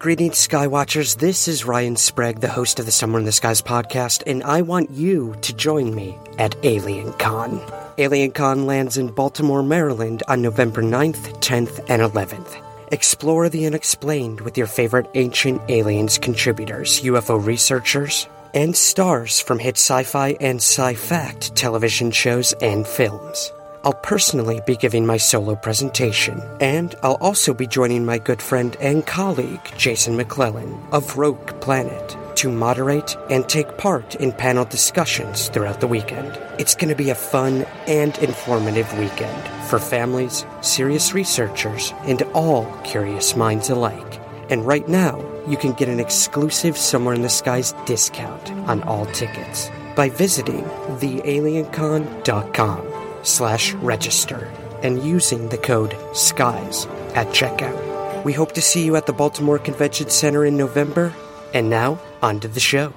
Greetings, Skywatchers. This is Ryan Sprague, the host of the Somewhere in the Skies podcast, and I want you to join me at Alien Con. Alien Con lands in Baltimore, Maryland on November 9th, 10th, and 11th. Explore the unexplained with your favorite ancient aliens contributors, UFO researchers, and stars from hit sci fi and sci fact television shows and films. I'll personally be giving my solo presentation, and I'll also be joining my good friend and colleague, Jason McClellan of Rogue Planet, to moderate and take part in panel discussions throughout the weekend. It's going to be a fun and informative weekend for families, serious researchers, and all curious minds alike. And right now, you can get an exclusive Somewhere in the Skies discount on all tickets by visiting thealiencon.com slash register and using the code SKIES at checkout. We hope to see you at the Baltimore Convention Center in November. And now, on to the show.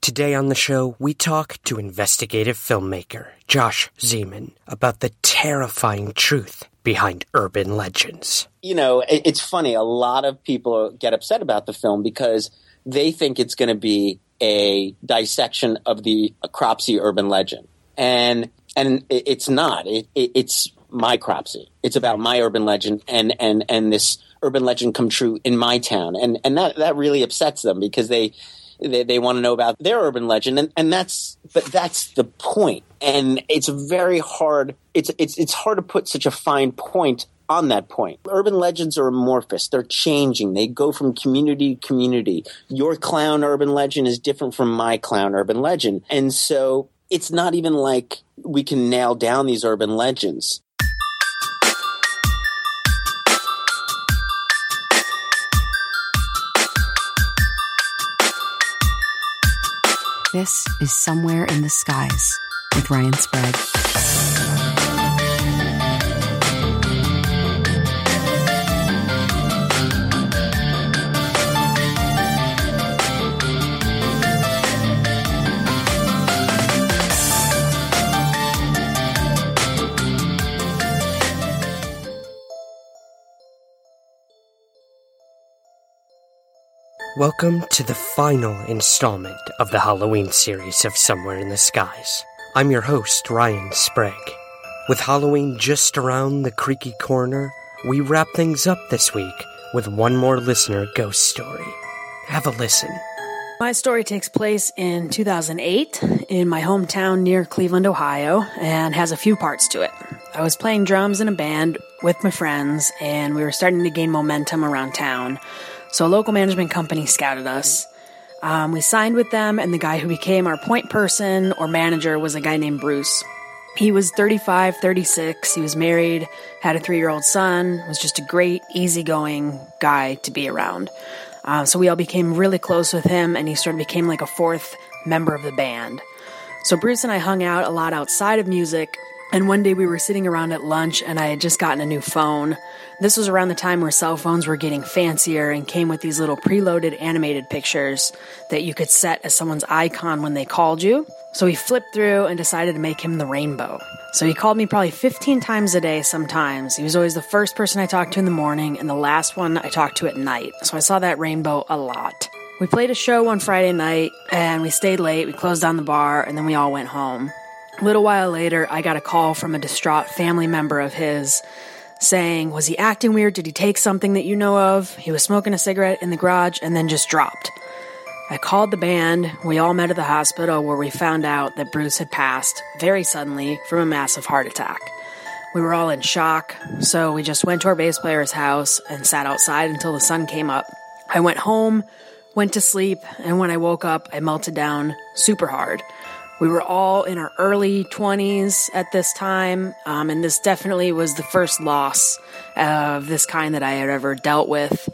Today on the show, we talk to investigative filmmaker Josh Zeman about the terrifying truth behind urban legends. You know, it's funny. A lot of people get upset about the film because they think it's going to be a dissection of the Cropsey urban legend. And and it's not. It, it, it's my cropsey. It's about my urban legend and and and this urban legend come true in my town, and and that that really upsets them because they they, they want to know about their urban legend, and and that's but that's the point, and it's very hard. It's it's it's hard to put such a fine point on that point. Urban legends are amorphous. They're changing. They go from community to community. Your clown urban legend is different from my clown urban legend. And so it's not even like we can nail down these urban legends. This is Somewhere in the Skies with Ryan Sprague. Welcome to the final installment of the Halloween series of Somewhere in the Skies. I'm your host, Ryan Sprague. With Halloween just around the creaky corner, we wrap things up this week with one more listener ghost story. Have a listen. My story takes place in 2008 in my hometown near Cleveland, Ohio, and has a few parts to it. I was playing drums in a band with my friends, and we were starting to gain momentum around town. So a local management company scouted us. Um, we signed with them, and the guy who became our point person or manager was a guy named Bruce. He was 35, 36. He was married, had a three year old son, was just a great, easygoing guy to be around. Uh, so we all became really close with him, and he sort of became like a fourth member of the band. So Bruce and I hung out a lot outside of music, and one day we were sitting around at lunch, and I had just gotten a new phone. This was around the time where cell phones were getting fancier and came with these little preloaded animated pictures that you could set as someone's icon when they called you. So he flipped through and decided to make him the rainbow. So he called me probably 15 times a day sometimes. He was always the first person I talked to in the morning and the last one I talked to at night. So I saw that rainbow a lot. We played a show one Friday night and we stayed late. We closed down the bar and then we all went home. A little while later, I got a call from a distraught family member of his saying, Was he acting weird? Did he take something that you know of? He was smoking a cigarette in the garage and then just dropped. I called the band. We all met at the hospital where we found out that Bruce had passed very suddenly from a massive heart attack. We were all in shock, so we just went to our bass player's house and sat outside until the sun came up. I went home, went to sleep, and when I woke up, I melted down super hard. We were all in our early 20s at this time, um, and this definitely was the first loss of this kind that I had ever dealt with.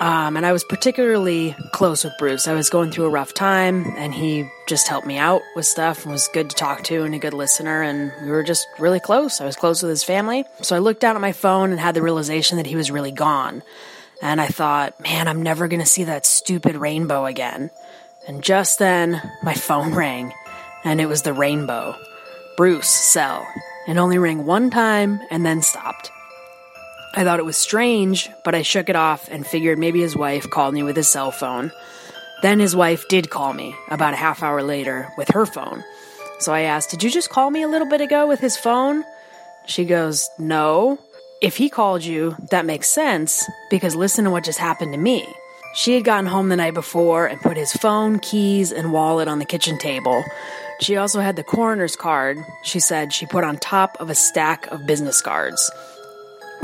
Um, and I was particularly close with Bruce. I was going through a rough time, and he just helped me out with stuff and was good to talk to and a good listener. And we were just really close. I was close with his family. So I looked down at my phone and had the realization that he was really gone. And I thought, man, I'm never going to see that stupid rainbow again. And just then, my phone rang and it was the rainbow. Bruce cell. It only rang one time and then stopped. I thought it was strange, but I shook it off and figured maybe his wife called me with his cell phone. Then his wife did call me about a half hour later with her phone. So I asked, Did you just call me a little bit ago with his phone? She goes, No. If he called you, that makes sense because listen to what just happened to me. She had gotten home the night before and put his phone, keys, and wallet on the kitchen table. She also had the coroner's card, she said she put on top of a stack of business cards,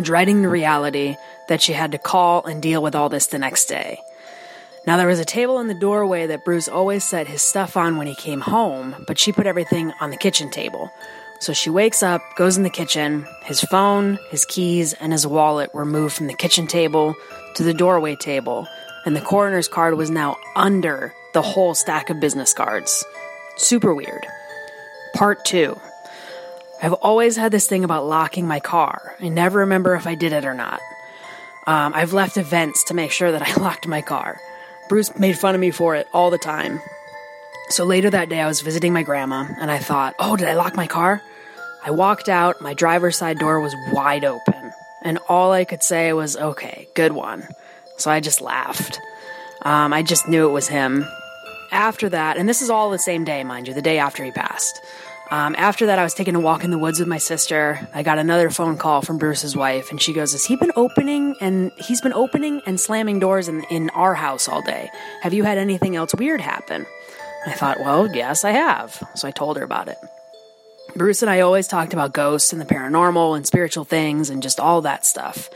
dreading the reality that she had to call and deal with all this the next day. Now, there was a table in the doorway that Bruce always set his stuff on when he came home, but she put everything on the kitchen table. So she wakes up, goes in the kitchen. His phone, his keys, and his wallet were moved from the kitchen table to the doorway table, and the coroner's card was now under the whole stack of business cards. Super weird. Part two. I've always had this thing about locking my car. I never remember if I did it or not. Um, I've left events to make sure that I locked my car. Bruce made fun of me for it all the time. So later that day, I was visiting my grandma, and I thought, oh, did I lock my car? I walked out, my driver's side door was wide open, and all I could say was, okay, good one. So I just laughed. Um, I just knew it was him after that, and this is all the same day, mind you, the day after he passed. Um, after that, I was taking a walk in the woods with my sister. I got another phone call from Bruce's wife, and she goes, "Has he been opening and he's been opening and slamming doors in, in our house all day? Have you had anything else weird happen?" I thought, "Well, yes, I have." So I told her about it. Bruce and I always talked about ghosts and the paranormal and spiritual things and just all that stuff.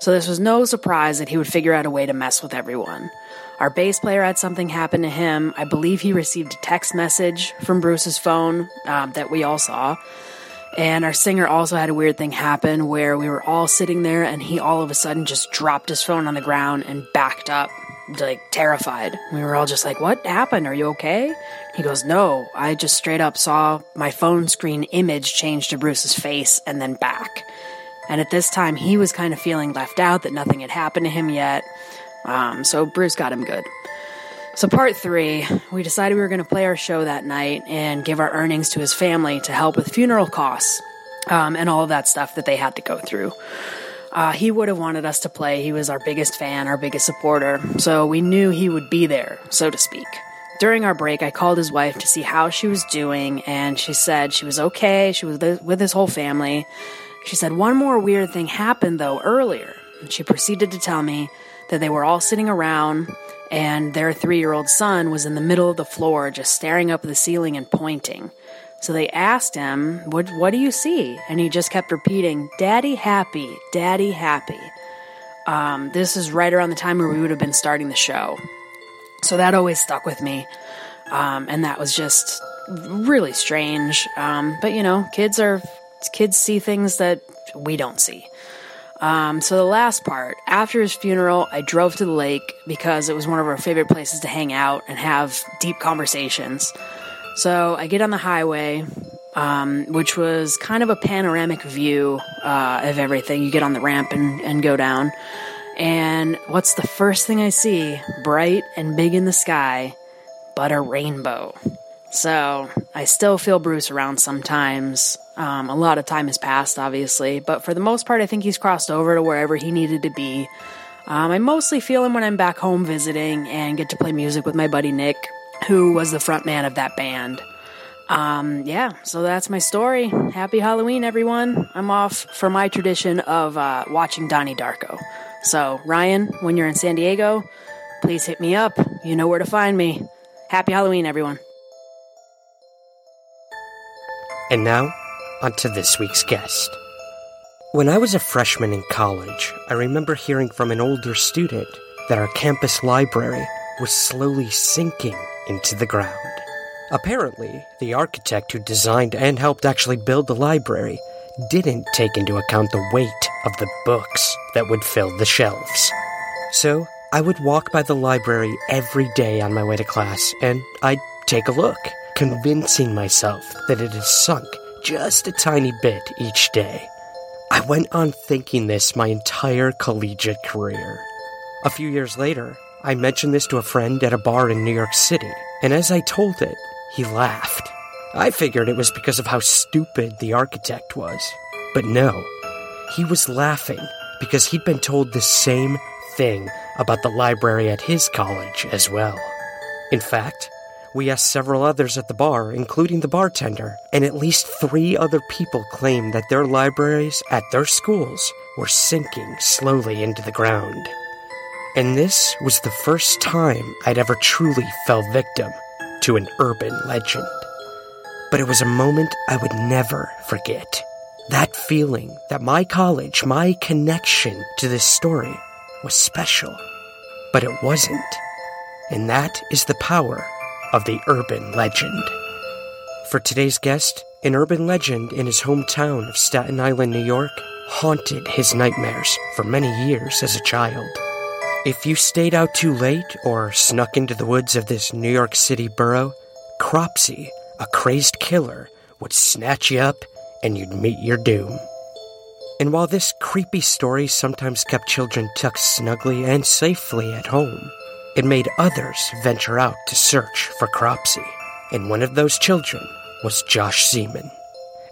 So this was no surprise that he would figure out a way to mess with everyone. Our bass player had something happen to him. I believe he received a text message from Bruce's phone um, that we all saw. And our singer also had a weird thing happen where we were all sitting there and he all of a sudden just dropped his phone on the ground and backed up, like terrified. We were all just like, What happened? Are you okay? He goes, No, I just straight up saw my phone screen image change to Bruce's face and then back. And at this time, he was kind of feeling left out that nothing had happened to him yet. Um, so Bruce got him good. So, part three, we decided we were going to play our show that night and give our earnings to his family to help with funeral costs um, and all of that stuff that they had to go through. Uh, he would have wanted us to play. He was our biggest fan, our biggest supporter. So, we knew he would be there, so to speak. During our break, I called his wife to see how she was doing, and she said she was okay. She was with his whole family. She said, One more weird thing happened, though, earlier. And she proceeded to tell me that they were all sitting around and their three year old son was in the middle of the floor just staring up at the ceiling and pointing. So they asked him, what, what do you see? And he just kept repeating, Daddy happy, Daddy happy. Um, this is right around the time where we would have been starting the show. So that always stuck with me. Um, and that was just really strange. Um, but you know, kids are, kids see things that we don't see. Um, so the last part, after his funeral, I drove to the lake because it was one of our favorite places to hang out and have deep conversations. So I get on the highway, um, which was kind of a panoramic view uh, of everything. You get on the ramp and, and go down. And what's the first thing I see, bright and big in the sky, but a rainbow? So I still feel Bruce around sometimes. Um, a lot of time has passed, obviously, but for the most part, I think he's crossed over to wherever he needed to be. Um, I mostly feel him when I'm back home visiting and get to play music with my buddy Nick, who was the front man of that band. Um, yeah, so that's my story. Happy Halloween, everyone. I'm off for my tradition of uh, watching Donnie Darko. So, Ryan, when you're in San Diego, please hit me up. You know where to find me. Happy Halloween, everyone. And now, on to this week's guest. When I was a freshman in college, I remember hearing from an older student that our campus library was slowly sinking into the ground. Apparently, the architect who designed and helped actually build the library didn't take into account the weight of the books that would fill the shelves. So, I would walk by the library every day on my way to class, and I'd take a look, convincing myself that it had sunk just a tiny bit each day. I went on thinking this my entire collegiate career. A few years later, I mentioned this to a friend at a bar in New York City, and as I told it, he laughed. I figured it was because of how stupid the architect was. But no, he was laughing because he'd been told the same thing about the library at his college as well. In fact, we asked several others at the bar, including the bartender, and at least three other people claimed that their libraries at their schools were sinking slowly into the ground. And this was the first time I'd ever truly fell victim to an urban legend. But it was a moment I would never forget. That feeling that my college, my connection to this story was special. But it wasn't. And that is the power of the urban legend. For today's guest, an urban legend in his hometown of Staten Island, New York, haunted his nightmares for many years as a child. If you stayed out too late or snuck into the woods of this New York City borough, Cropsey, a crazed killer, would snatch you up and you'd meet your doom. And while this creepy story sometimes kept children tucked snugly and safely at home, it made others venture out to search for Cropsey. And one of those children was Josh Zeman.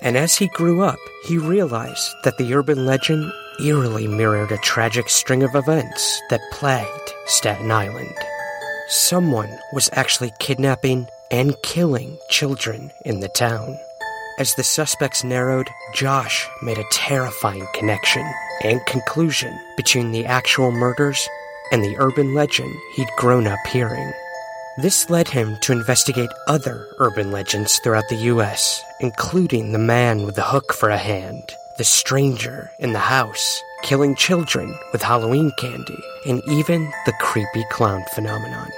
And as he grew up, he realized that the urban legend eerily mirrored a tragic string of events that plagued Staten Island. Someone was actually kidnapping and killing children in the town. As the suspects narrowed, Josh made a terrifying connection and conclusion between the actual murders and the urban legend he'd grown up hearing. This led him to investigate other urban legends throughout the U.S., including the man with the hook for a hand, the stranger in the house, killing children with Halloween candy, and even the creepy clown phenomenon.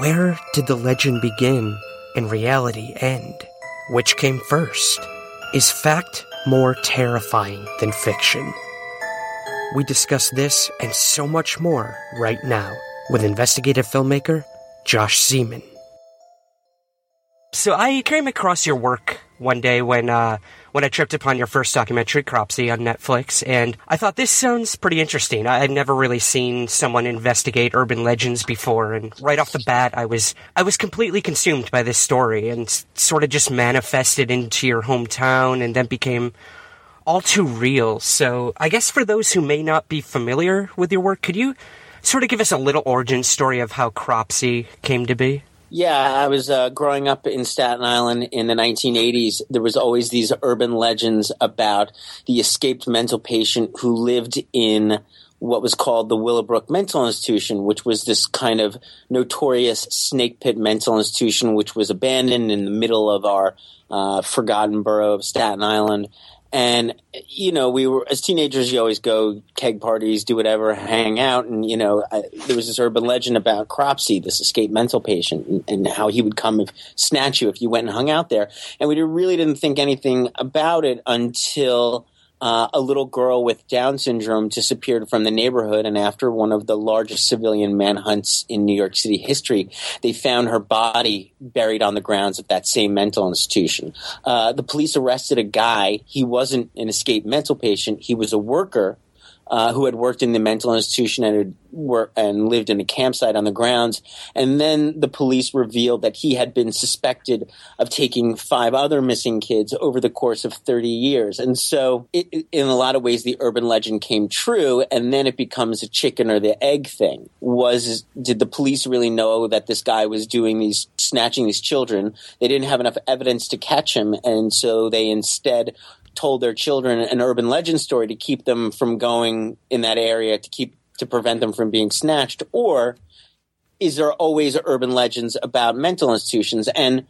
Where did the legend begin and reality end? Which came first? Is fact more terrifying than fiction? We discuss this and so much more right now with investigative filmmaker Josh Zeman. So I came across your work one day when uh, when I tripped upon your first documentary, Cropsey, on Netflix, and I thought this sounds pretty interesting. I had never really seen someone investigate urban legends before, and right off the bat, I was I was completely consumed by this story, and sort of just manifested into your hometown, and then became all too real. So I guess for those who may not be familiar with your work, could you sort of give us a little origin story of how Cropsey came to be? Yeah, I was uh, growing up in Staten Island in the 1980s. There was always these urban legends about the escaped mental patient who lived in what was called the Willowbrook Mental Institution, which was this kind of notorious snake pit mental institution, which was abandoned in the middle of our uh, forgotten borough of Staten Island. And, you know, we were, as teenagers, you always go keg parties, do whatever, hang out. And, you know, I, there was this urban legend about Cropsey, this escaped mental patient, and, and how he would come and snatch you if you went and hung out there. And we really didn't think anything about it until uh, a little girl with Down syndrome disappeared from the neighborhood, and after one of the largest civilian manhunts in New York City history, they found her body buried on the grounds of that same mental institution. Uh, the police arrested a guy. He wasn't an escaped mental patient, he was a worker uh, who had worked in the mental institution and had wor- and lived in a campsite on the grounds. And then the police revealed that he had been suspected of taking five other missing kids over the course of 30 years. And so, it, in a lot of ways, the urban legend came true. And then it becomes a chicken or the egg thing. Was did the police really know that this guy was doing these snatching these children? They didn't have enough evidence to catch him, and so they instead told their children an urban legend story to keep them from going in that area to keep to prevent them from being snatched? Or is there always urban legends about mental institutions? And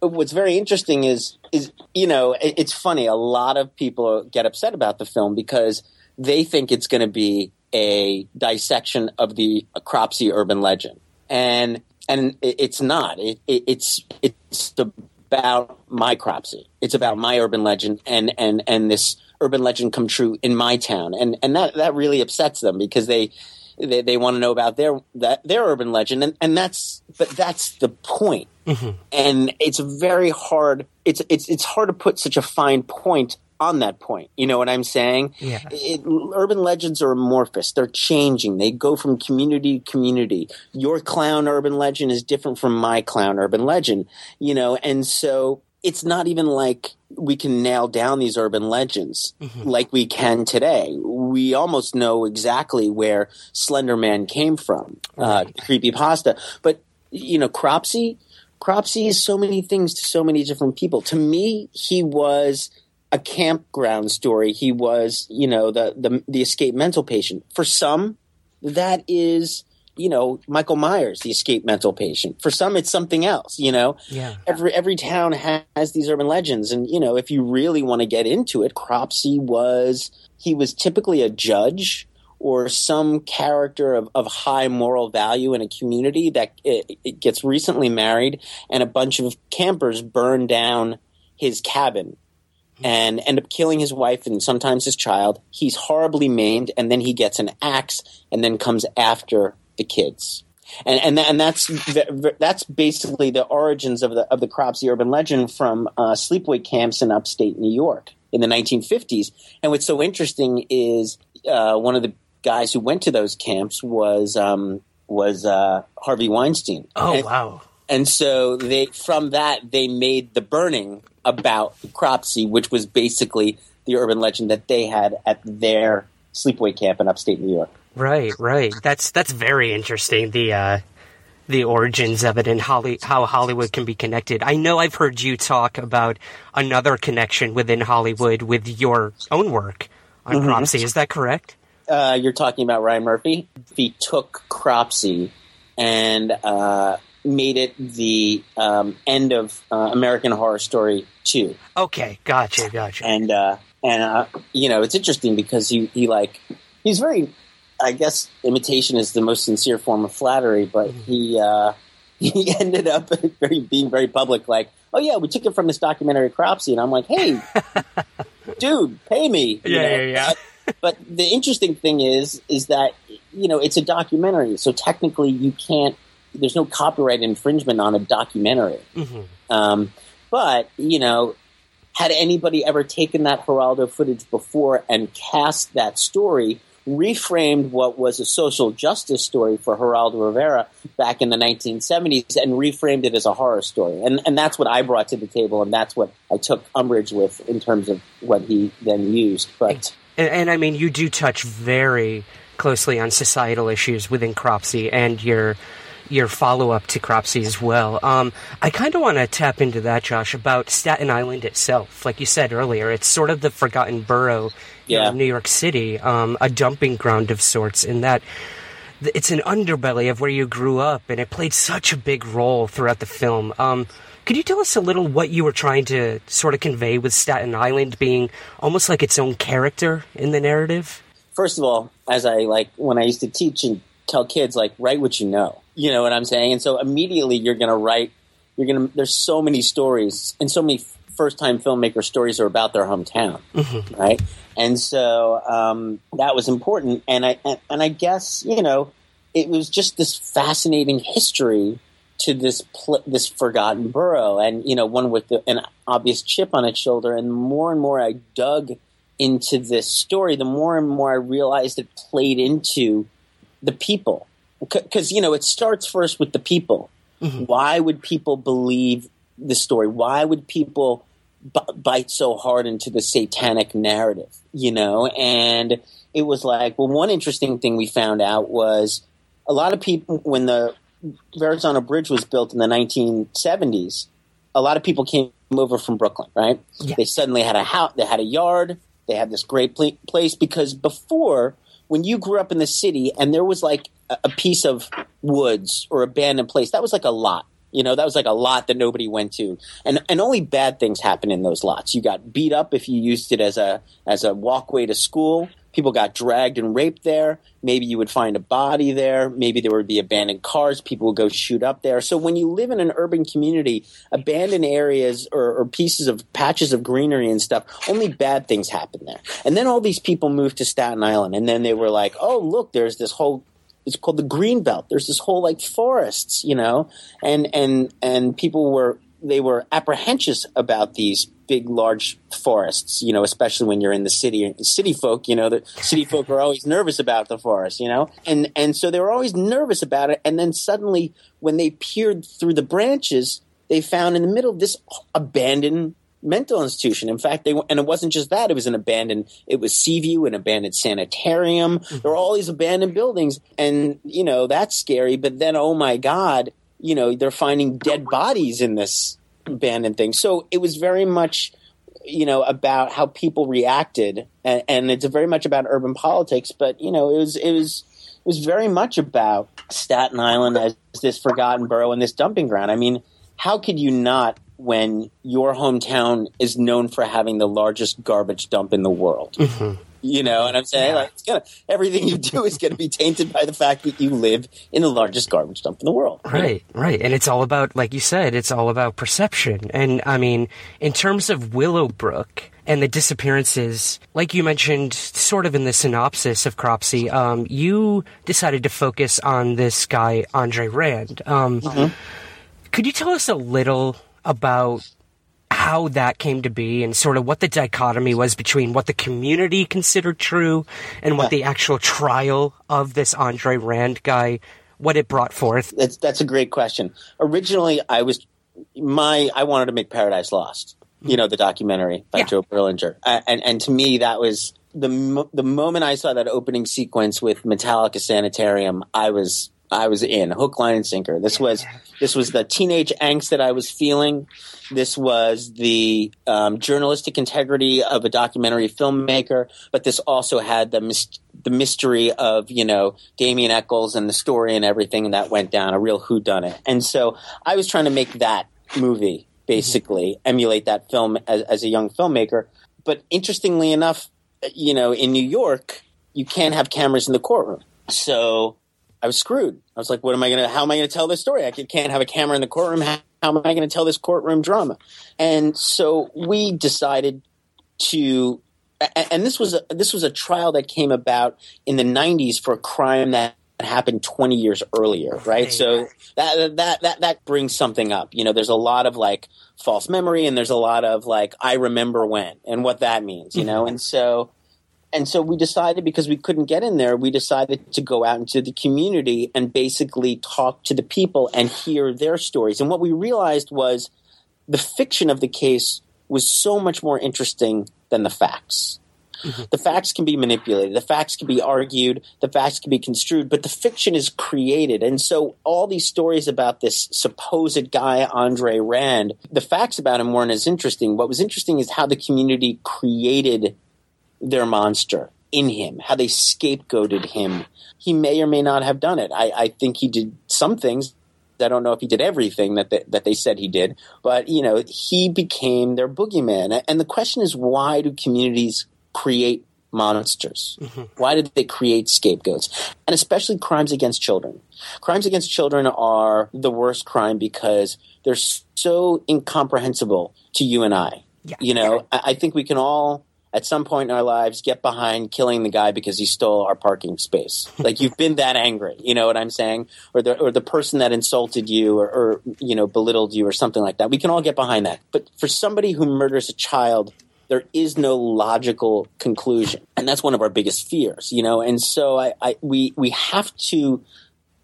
what's very interesting is is you know it's funny. A lot of people get upset about the film because they think it's going to be a dissection of the Cropsey urban legend. And and it's not. It, it, it's it's about my cropsey. It's about my urban legend and and and this urban legend come true in my town, and and that that really upsets them because they they, they want to know about their that their urban legend, and and that's but that's the point. Mm-hmm. And it's very hard. It's it's it's hard to put such a fine point on that point. You know what I'm saying? Yeah. It, urban legends are amorphous. They're changing. They go from community to community. Your clown urban legend is different from my clown urban legend. You know, and so it's not even like we can nail down these urban legends like we can today. We almost know exactly where Slender Man came from, uh, creepy pasta. But you know, Cropsey, Cropsey is so many things to so many different people. To me, he was a campground story. He was, you know, the the, the escape mental patient. For some, that is you know Michael Myers, the escape mental patient. For some, it's something else. You know, Yeah. every every town has these urban legends, and you know if you really want to get into it, Cropsey was he was typically a judge or some character of, of high moral value in a community that it, it gets recently married, and a bunch of campers burn down his cabin and end up killing his wife and sometimes his child. He's horribly maimed, and then he gets an axe and then comes after the kids. And and, and that's that's basically the origins of the of the Cropsey urban legend from uh, sleepaway camps in upstate New York in the 1950s. And what's so interesting is uh, one of the guys who went to those camps was um, was uh, Harvey Weinstein. Oh And- wow. and so they from that they made the burning about Cropsey, which was basically the urban legend that they had at their sleepaway camp in upstate New York. Right, right. That's that's very interesting. The uh, the origins of it and Holly, how Hollywood can be connected. I know I've heard you talk about another connection within Hollywood with your own work on Cropsey. Is that correct? Uh, you're talking about Ryan Murphy. He took Cropsey and uh, made it the um, end of uh, American Horror Story two. Okay, gotcha, gotcha. and uh, and uh, you know it's interesting because he he like he's very I guess imitation is the most sincere form of flattery, but he uh, he ended up very being very public, like, oh yeah, we took it from this documentary Cropsey, and I'm like, hey, dude, pay me. you Yeah, know? yeah, yeah. But the interesting thing is, is that you know it's a documentary, so technically you can't. There's no copyright infringement on a documentary. Um, but you know, had anybody ever taken that Geraldo footage before and cast that story, reframed what was a social justice story for Geraldo Rivera back in the 1970s, and reframed it as a horror story, and and that's what I brought to the table, and that's what I took umbrage with in terms of what he then used. But And, and I mean, you do touch very closely on societal issues within Cropsey and your your follow up to Cropsey as well. Um, I kind of want to tap into that, Josh, about Staten Island itself. Like you said earlier, it's sort of the forgotten borough Yeah. in New York City, um, a dumping ground of sorts. In that. It's an underbelly of where you grew up, and it played such a big role throughout the film. Um, could you tell us a little what you were trying to sort of convey with Staten Island being almost like its own character in the narrative? first of all, as I like when I used to teach and tell kids, like write what you know. You know what I'm saying? And so immediately you're going to write. You're going to. There's so many stories and so many first time filmmaker stories are about their hometown, right? And so um, that was important. And I and, and I guess you know it was just this fascinating history to this pl- this forgotten borough, and you know one with the, an obvious chip on its shoulder. And the more and more I dug into this story, the more and more I realized it played into the people. Because, you know, it starts first with the people. Mm-hmm. Why would people believe the story? Why would people b- bite so hard into the satanic narrative? You know, and it was like, well, one interesting thing we found out was a lot of people, when the Verrazano Bridge was built in the 1970s, a lot of people came over from Brooklyn, right? Yeah. They suddenly had a house, they had a yard, they had this great pla- place because before, when you grew up in the city and there was like a, piece of woods or abandoned place, that was like a lot. You know, that was like a lot that nobody went to, and and only bad things happen in those lots. You got beat up if you used it as a as a walkway to school. people got dragged and raped there. Maybe you would find a body there. Maybe there would be abandoned cars. People would go shoot up there. So when you live in an urban community, abandoned areas or, or pieces of patches of greenery and stuff, only bad things happen there. And then all these people moved to Staten Island, and then they were like, "Oh, look, there's this whole." It's called the green belt. There's this whole like forests, you know, and and and people were they were apprehensive about these big, large forests, you know, especially when you're in the city. City folk, you know, the city folk are always nervous about the forest, you know, and and so they were always nervous about it. And then suddenly, when they peered through the branches, they found in the middle of this abandoned mental institution. In fact, they and it wasn't just that; it was an abandoned. It was Seaview, an abandoned sanitarium. Mm-hmm. There were all these abandoned buildings, and you know that's scary. But then, oh my God, you know, they're finding dead bodies in this abandoned thing. So it was very much, you know, about how people reacted, and, and it's very much about urban politics. But you know, it was it was it was very much about Staten Island as this forgotten borough and this dumping ground. I mean, how could you not when your hometown is known for having the largest garbage dump in the world? Mm-hmm. You know and I'm saying? Like it's gonna everything you do is gonna be tainted by the fact that you live in the largest garbage dump in the world. Right, right. And it's all about like you said, it's all about perception. And I mean, in terms of Willowbrook and the disappearances, like you mentioned sort of in the synopsis of Cropsey, um, you decided to focus on this guy, Andre Rand. Um, mm-hmm. could you tell us a little about how that came to be and sort of what the dichotomy was between what the community considered true and what yeah. the actual trial of this Andre Rand guy, what it brought forth? That's, that's a great question. Originally, I was my I wanted to make Paradise Lost, you know, the documentary by yeah. Joe Berlinger, and and to me that was the the moment I saw that opening sequence with Metallica Sanitarium, I was I was in hook, line, and sinker. This was this was the teenage angst that I was feeling. This was the um, journalistic integrity of a documentary filmmaker, but this also had the mis- the mystery of you know Damien Echols and the story and everything that went down, a real whodunit. And so I was trying to make that movie, basically mm-hmm. emulate that film as, as a young filmmaker. But interestingly enough, you know, in New York, you can't have cameras in the courtroom. So I was screwed. I was like, what am I going to, how am I going to tell this story? I can't have a camera in the courtroom. How, how am I going to tell this courtroom drama? And so we decided to, and this was a, this was a trial that came about in the 90s for a crime that happened 20 years earlier, right? So that, that, that, that brings something up. You know, there's a lot of like false memory and there's a lot of like, I remember when and what that means, you know? Mm-hmm. And so, and so we decided because we couldn't get in there, we decided to go out into the community and basically talk to the people and hear their stories. And what we realized was the fiction of the case was so much more interesting than the facts. Mm-hmm. The facts can be manipulated, the facts can be argued, the facts can be construed, but the fiction is created. And so all these stories about this supposed guy, Andre Rand, the facts about him weren't as interesting. What was interesting is how the community created their monster in him, how they scapegoated him. He may or may not have done it. I, I think he did some things. I don't know if he did everything that they, that they said he did, but you know, he became their boogeyman. And the question is, why do communities create monsters? Mm-hmm. Why did they create scapegoats? And especially crimes against children. Crimes against children are the worst crime because they're so incomprehensible to you and I. Yeah. You know, I, I think we can all at some point in our lives get behind killing the guy because he stole our parking space. like you've been that angry, you know what I'm saying? Or the or the person that insulted you or, or you know belittled you or something like that. We can all get behind that. But for somebody who murders a child, there is no logical conclusion, and that's one of our biggest fears, you know. And so I, I we we have to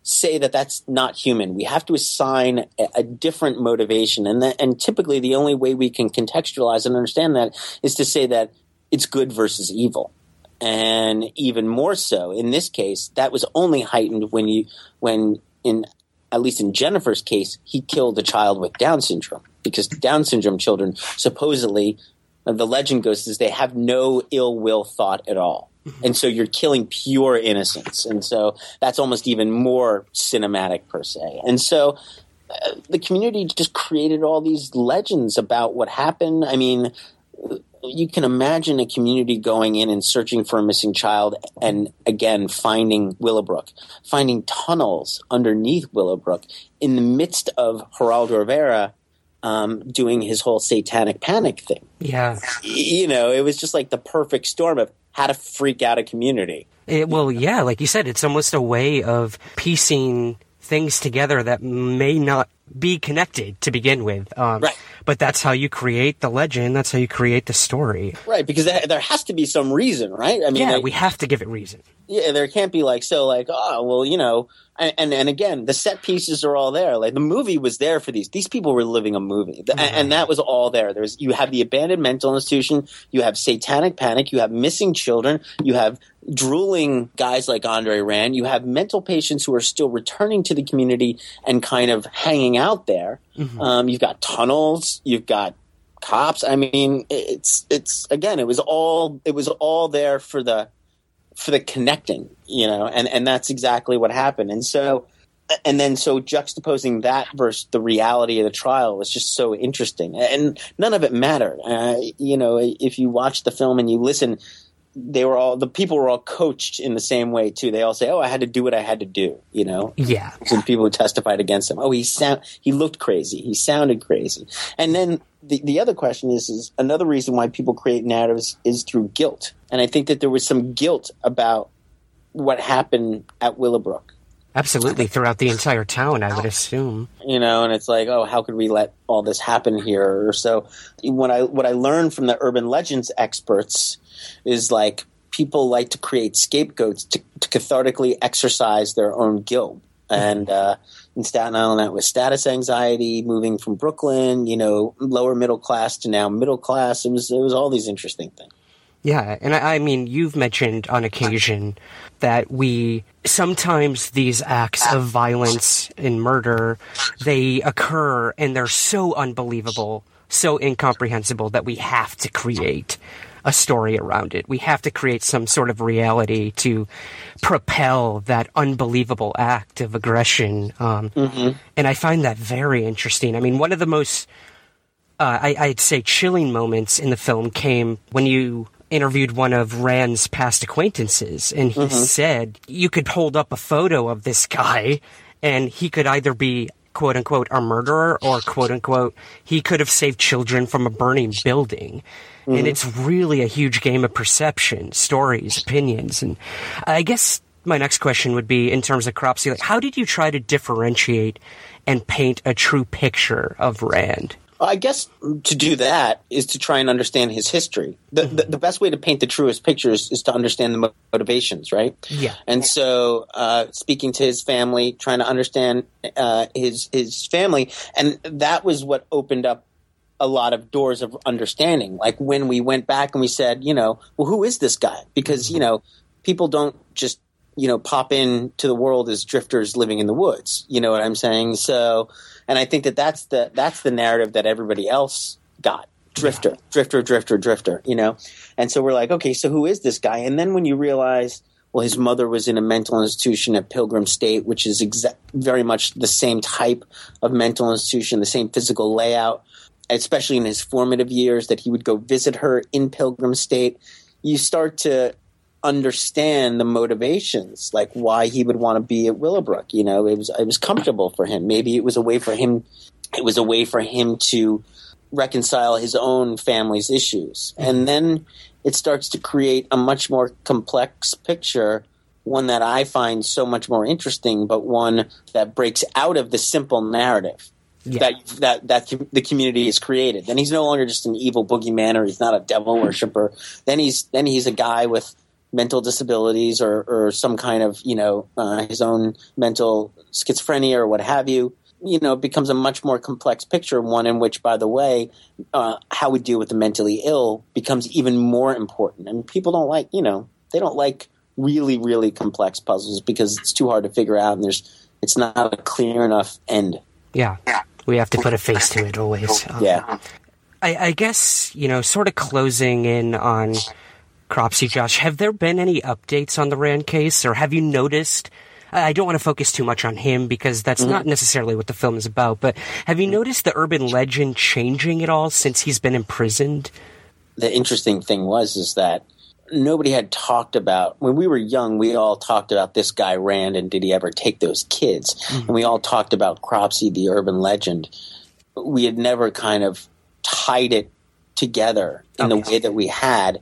say that that's not human. We have to assign a, a different motivation, and that, and typically the only way we can contextualize and understand that is to say that it's good versus evil. And even more so in this case, that was only heightened when you when in at least in Jennifer's case, he killed a child with Down syndrome because Down syndrome children supposedly the legend goes is they have no ill will thought at all. And so you're killing pure innocence. And so that's almost even more cinematic per se. And so uh, the community just created all these legends about what happened. I mean, you can imagine a community going in and searching for a missing child and again finding Willowbrook, finding tunnels underneath Willowbrook in the midst of Geraldo Rivera um, doing his whole satanic panic thing. Yeah. You know, it was just like the perfect storm of how to freak out a community. It, well, yeah, like you said, it's almost a way of piecing things together that may not be connected to begin with. Um, Right. But that's how you create the legend. That's how you create the story. Right, because there has to be some reason, right? I mean, Yeah, like, we have to give it reason. yeah, there can't be like so like oh well you know and, and and again the set pieces are all there like the movie was there for these these people were living a movie and that was all there there's you have the abandoned mental institution you have satanic panic you have missing children you have drooling guys like Andre Rand you have mental patients who are still returning to the community and kind of hanging out there um, you've got tunnels you've got cops i mean it's it's again it was all it was all there for the for the connecting, you know, and, and that's exactly what happened. And so, and then so juxtaposing that versus the reality of the trial was just so interesting. And none of it mattered. Uh, you know, if you watch the film and you listen, they were all, the people were all coached in the same way too. They all say, oh, I had to do what I had to do, you know? Yeah. Some people who testified against him. Oh, he sound, he looked crazy. He sounded crazy. And then the, the other question is, is another reason why people create narratives is through guilt. And I think that there was some guilt about what happened at Willowbrook, Absolutely. Throughout the entire town, I would assume. you know, and it's like, oh, how could we let all this happen here? Or so what I, what I learned from the urban legends experts is like people like to create scapegoats to, to cathartically exercise their own guilt. And uh, in Staten Island, that was status anxiety, moving from Brooklyn, you know, lower middle class to now middle class. It was it was all these interesting things. Yeah, and I, I mean, you've mentioned on occasion that we sometimes these acts of violence and murder they occur and they're so unbelievable, so incomprehensible that we have to create a story around it. We have to create some sort of reality to propel that unbelievable act of aggression. Um, And I find that very interesting. I mean, one of the most uh, I, I'd say chilling moments in the film came when you interviewed one of Rand's past acquaintances, and he said you could hold up a photo of this guy, and he could either be quote unquote a murderer or quote unquote he could have saved children from a burning building. And it's really a huge game of perception, stories, opinions, and I guess my next question would be in terms of Cropsey, like how did you try to differentiate and paint a true picture of Rand? Well, I guess to do that is to try and understand his history. The, the, the best way to paint the truest pictures is, is to understand the motivations, right? Yeah. And so, uh, speaking to his family, trying to understand uh, his his family, and that was what opened up a lot of doors of understanding. Like when we went back and we said, you know, well, who is this guy? Because you know, people don't just you know pop in to the world as drifters living in the woods. You know what I'm saying? So, and I think that that's the that's the narrative that everybody else got. Drifter, drifter, drifter, drifter. You know, and so we're like, okay, so who is this guy? And then when you realize well, his mother was in a mental institution at Pilgrim State, which is exa- very much the same type of mental institution, the same physical layout, especially in his formative years, that he would go visit her in Pilgrim State. You start to understand the motivations, like why he would want to be at Willowbrook. You know, it was it was comfortable for him. Maybe it was a way for him. It was a way for him to reconcile his own family's issues, mm-hmm. and then it starts to create a much more complex picture. One that I find so much more interesting, but one that breaks out of the simple narrative that that that com- the community has created. Then he's no longer just an evil boogeyman, or he's not a devil worshiper. Then he's then he's a guy with mental disabilities or, or some kind of you know uh, his own mental schizophrenia or what have you. You know, it becomes a much more complex picture, one in which, by the way, uh, how we deal with the mentally ill becomes even more important. I And people don't like, you know, they don't like really, really complex puzzles because it's too hard to figure out, and there's it's not a clear enough end. Yeah. We have to put a face to it always. Um, Yeah. I, I guess, you know, sort of closing in on Cropsey Josh, have there been any updates on the Rand case or have you noticed? I I don't want to focus too much on him because that's not necessarily what the film is about, but have you noticed the urban legend changing at all since he's been imprisoned? the interesting thing was is that nobody had talked about when we were young we all talked about this guy rand and did he ever take those kids? Mm-hmm. and we all talked about cropsey the urban legend. We had never kind of tied it together in okay. the way that we had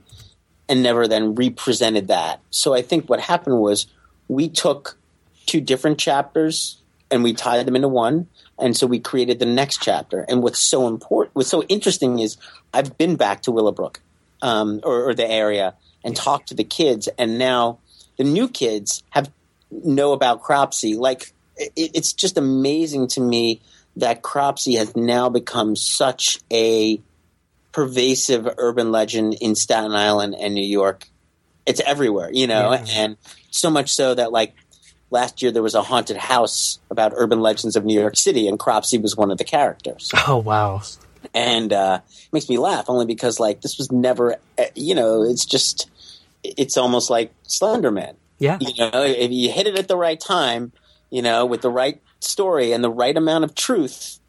and never then represented that. So i think what happened was we took two different chapters and we tied them into one. And so we created the next chapter. And what's so important what's so interesting is i've been back to willowbrook um, or, or the area and talk to the kids. And now the new kids have know about Cropsey. Like it, it's just amazing to me that Cropsey has now become such a pervasive urban legend in Staten Island and New York. It's everywhere, you know, yeah. and so much so that like last year there was a haunted house about urban legends of New York City, and Cropsey was one of the characters. Oh wow! And uh, it makes me laugh only because like this was never, eh, you know, it's just it's almost like Slenderman. Yeah. You know, if you hit it at the right time, you know, with the right story and the right amount of truth,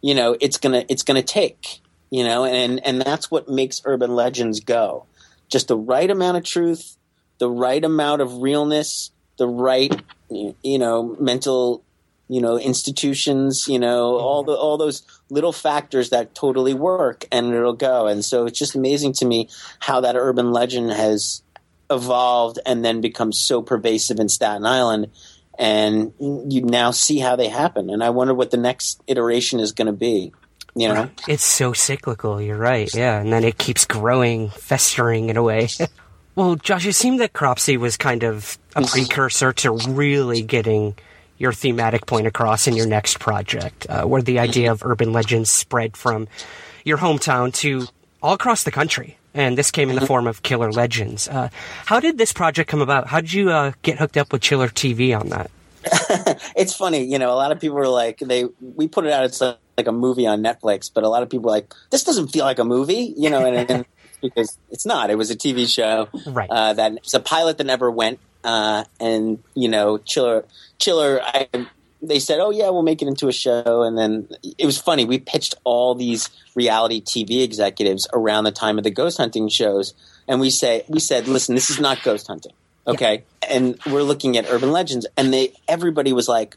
you know, it's gonna it's gonna take. You know, and and that's what makes urban legends go. Just the right amount of truth, the right amount of realness, the right you know mental you know institutions you know all the all those little factors that totally work and it'll go and so it's just amazing to me how that urban legend has evolved and then become so pervasive in Staten Island. And you now see how they happen. And I wonder what the next iteration is going to be. You know? It's so cyclical. You're right. Yeah. And then it keeps growing, festering in a way. well, Josh, it seemed that Cropsey was kind of a mm-hmm. precursor to really getting your thematic point across in your next project, uh, where the idea of urban legends spread from your hometown to all across the country and this came in the form of Killer Legends. Uh, how did this project come about? How did you uh, get hooked up with Chiller TV on that? it's funny, you know. A lot of people are like, they we put it out. It's like, like a movie on Netflix, but a lot of people are like, this doesn't feel like a movie, you know, and, and because it's not. It was a TV show, right? Uh, that it's a pilot that never went, uh, and you know, Chiller, Chiller. I they said, "Oh yeah, we'll make it into a show." And then it was funny. We pitched all these reality TV executives around the time of the ghost hunting shows, and we say, "We said, listen, this is not ghost hunting, okay?" Yeah. And we're looking at urban legends, and they everybody was like,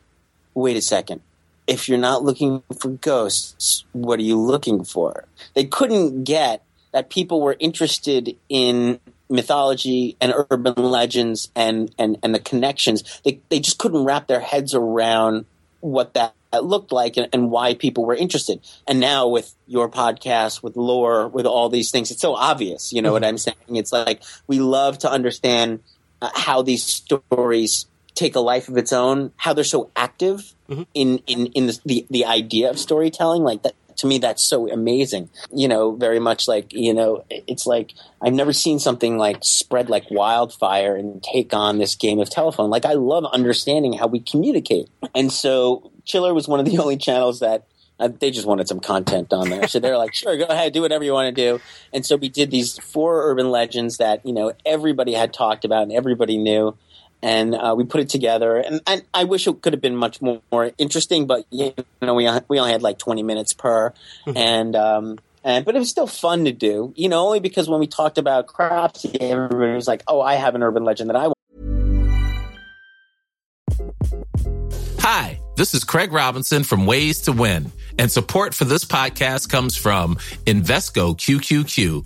"Wait a second. If you're not looking for ghosts, what are you looking for?" They couldn't get that people were interested in mythology and urban legends and, and, and the connections. They, they just couldn't wrap their heads around what that looked like and, and, why people were interested. And now with your podcast, with lore, with all these things, it's so obvious. You know mm-hmm. what I'm saying? It's like we love to understand uh, how these stories take a life of its own, how they're so active mm-hmm. in in in the, the, the idea of storytelling. Like that, to me that's so amazing. You know very much like you know it's like i've never seen something like spread like wildfire and take on this game of telephone. Like i love understanding how we communicate. And so chiller was one of the only channels that uh, they just wanted some content on there. So they're like sure go ahead do whatever you want to do. And so we did these four urban legends that you know everybody had talked about and everybody knew and uh, we put it together. And, and, I wish it could have been much more, more interesting, but you know, we we only had like twenty minutes per, mm-hmm. and um, and but it was still fun to do. You know, only because when we talked about Cropsey, everybody was like, "Oh, I have an urban legend that I." want. Hi, this is Craig Robinson from Ways to Win, and support for this podcast comes from Invesco QQQ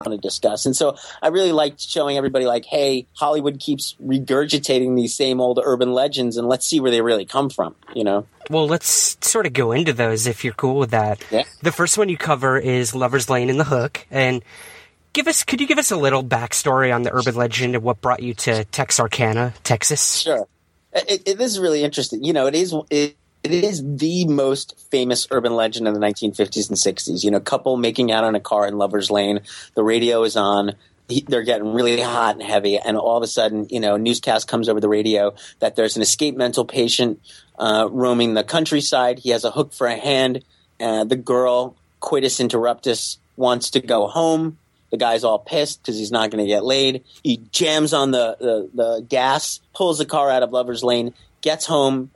Want to discuss. And so I really liked showing everybody like, hey, Hollywood keeps regurgitating these same old urban legends and let's see where they really come from, you know? Well, let's sort of go into those if you're cool with that. Yeah. The first one you cover is Lover's Lane in the Hook. And give us, could you give us a little backstory on the urban legend and what brought you to Texarkana, Texas? Sure. It, it, this is really interesting. You know, it is, it, it is the most famous urban legend of the 1950s and 60s. You know, couple making out in a car in Lover's Lane. The radio is on. They're getting really hot and heavy, and all of a sudden, you know, newscast comes over the radio that there's an escaped mental patient uh, roaming the countryside. He has a hook for a hand. The girl, coitus interruptus, wants to go home. The guy's all pissed because he's not going to get laid. He jams on the, the, the gas, pulls the car out of Lover's Lane, gets home,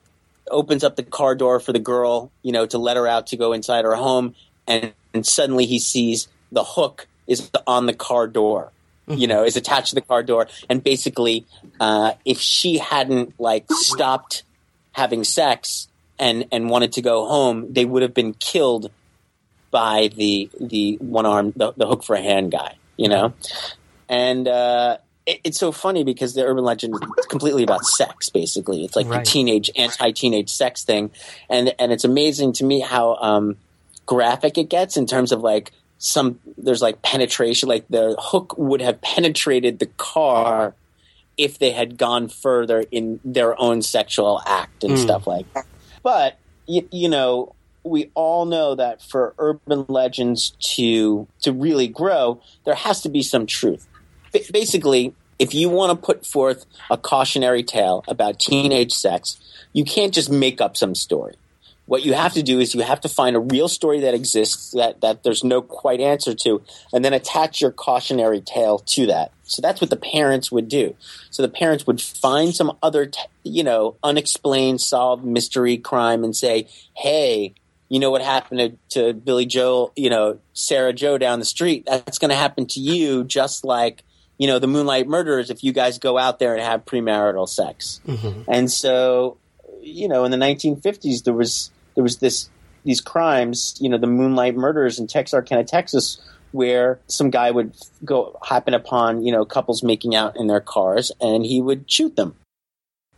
opens up the car door for the girl, you know, to let her out to go inside her home, and, and suddenly he sees the hook is on the car door. You know, is attached to the car door, and basically, uh, if she hadn't like stopped having sex and and wanted to go home, they would have been killed by the the one arm the, the hook for a hand guy. You know, and uh, it, it's so funny because the urban legend is completely about sex. Basically, it's like Right. the teenage anti-teenage sex thing, and and it's amazing to me how um, graphic it gets in terms of like some there's like penetration, like the hook would have penetrated the car if they had gone further in their own sexual act and stuff like that. But you, you know, we all know that for urban legends to to really grow, there has to be some truth. Ba- basically, if you want to put forth a cautionary tale about teenage sex, you can't just make up some story. What you have to do is you have to find a real story that exists that, that there's no quite answer to, and then attach your cautionary tale to that. So that's what the parents would do. So the parents would find some other, t- you know, unexplained, solved mystery crime and say, hey, you know what happened to, to Billy Joe, you know, Sarah Joe down the street? That's going to happen to you just like, you know, the Moonlight Murders if you guys go out there and have premarital sex. Mm-hmm. And so, you know, in the 1950s, there was there was this these crimes, you know, the Moonlight Murders in Texarkana, Texas, where some guy would go happen upon you know couples making out in their cars, and he would shoot them.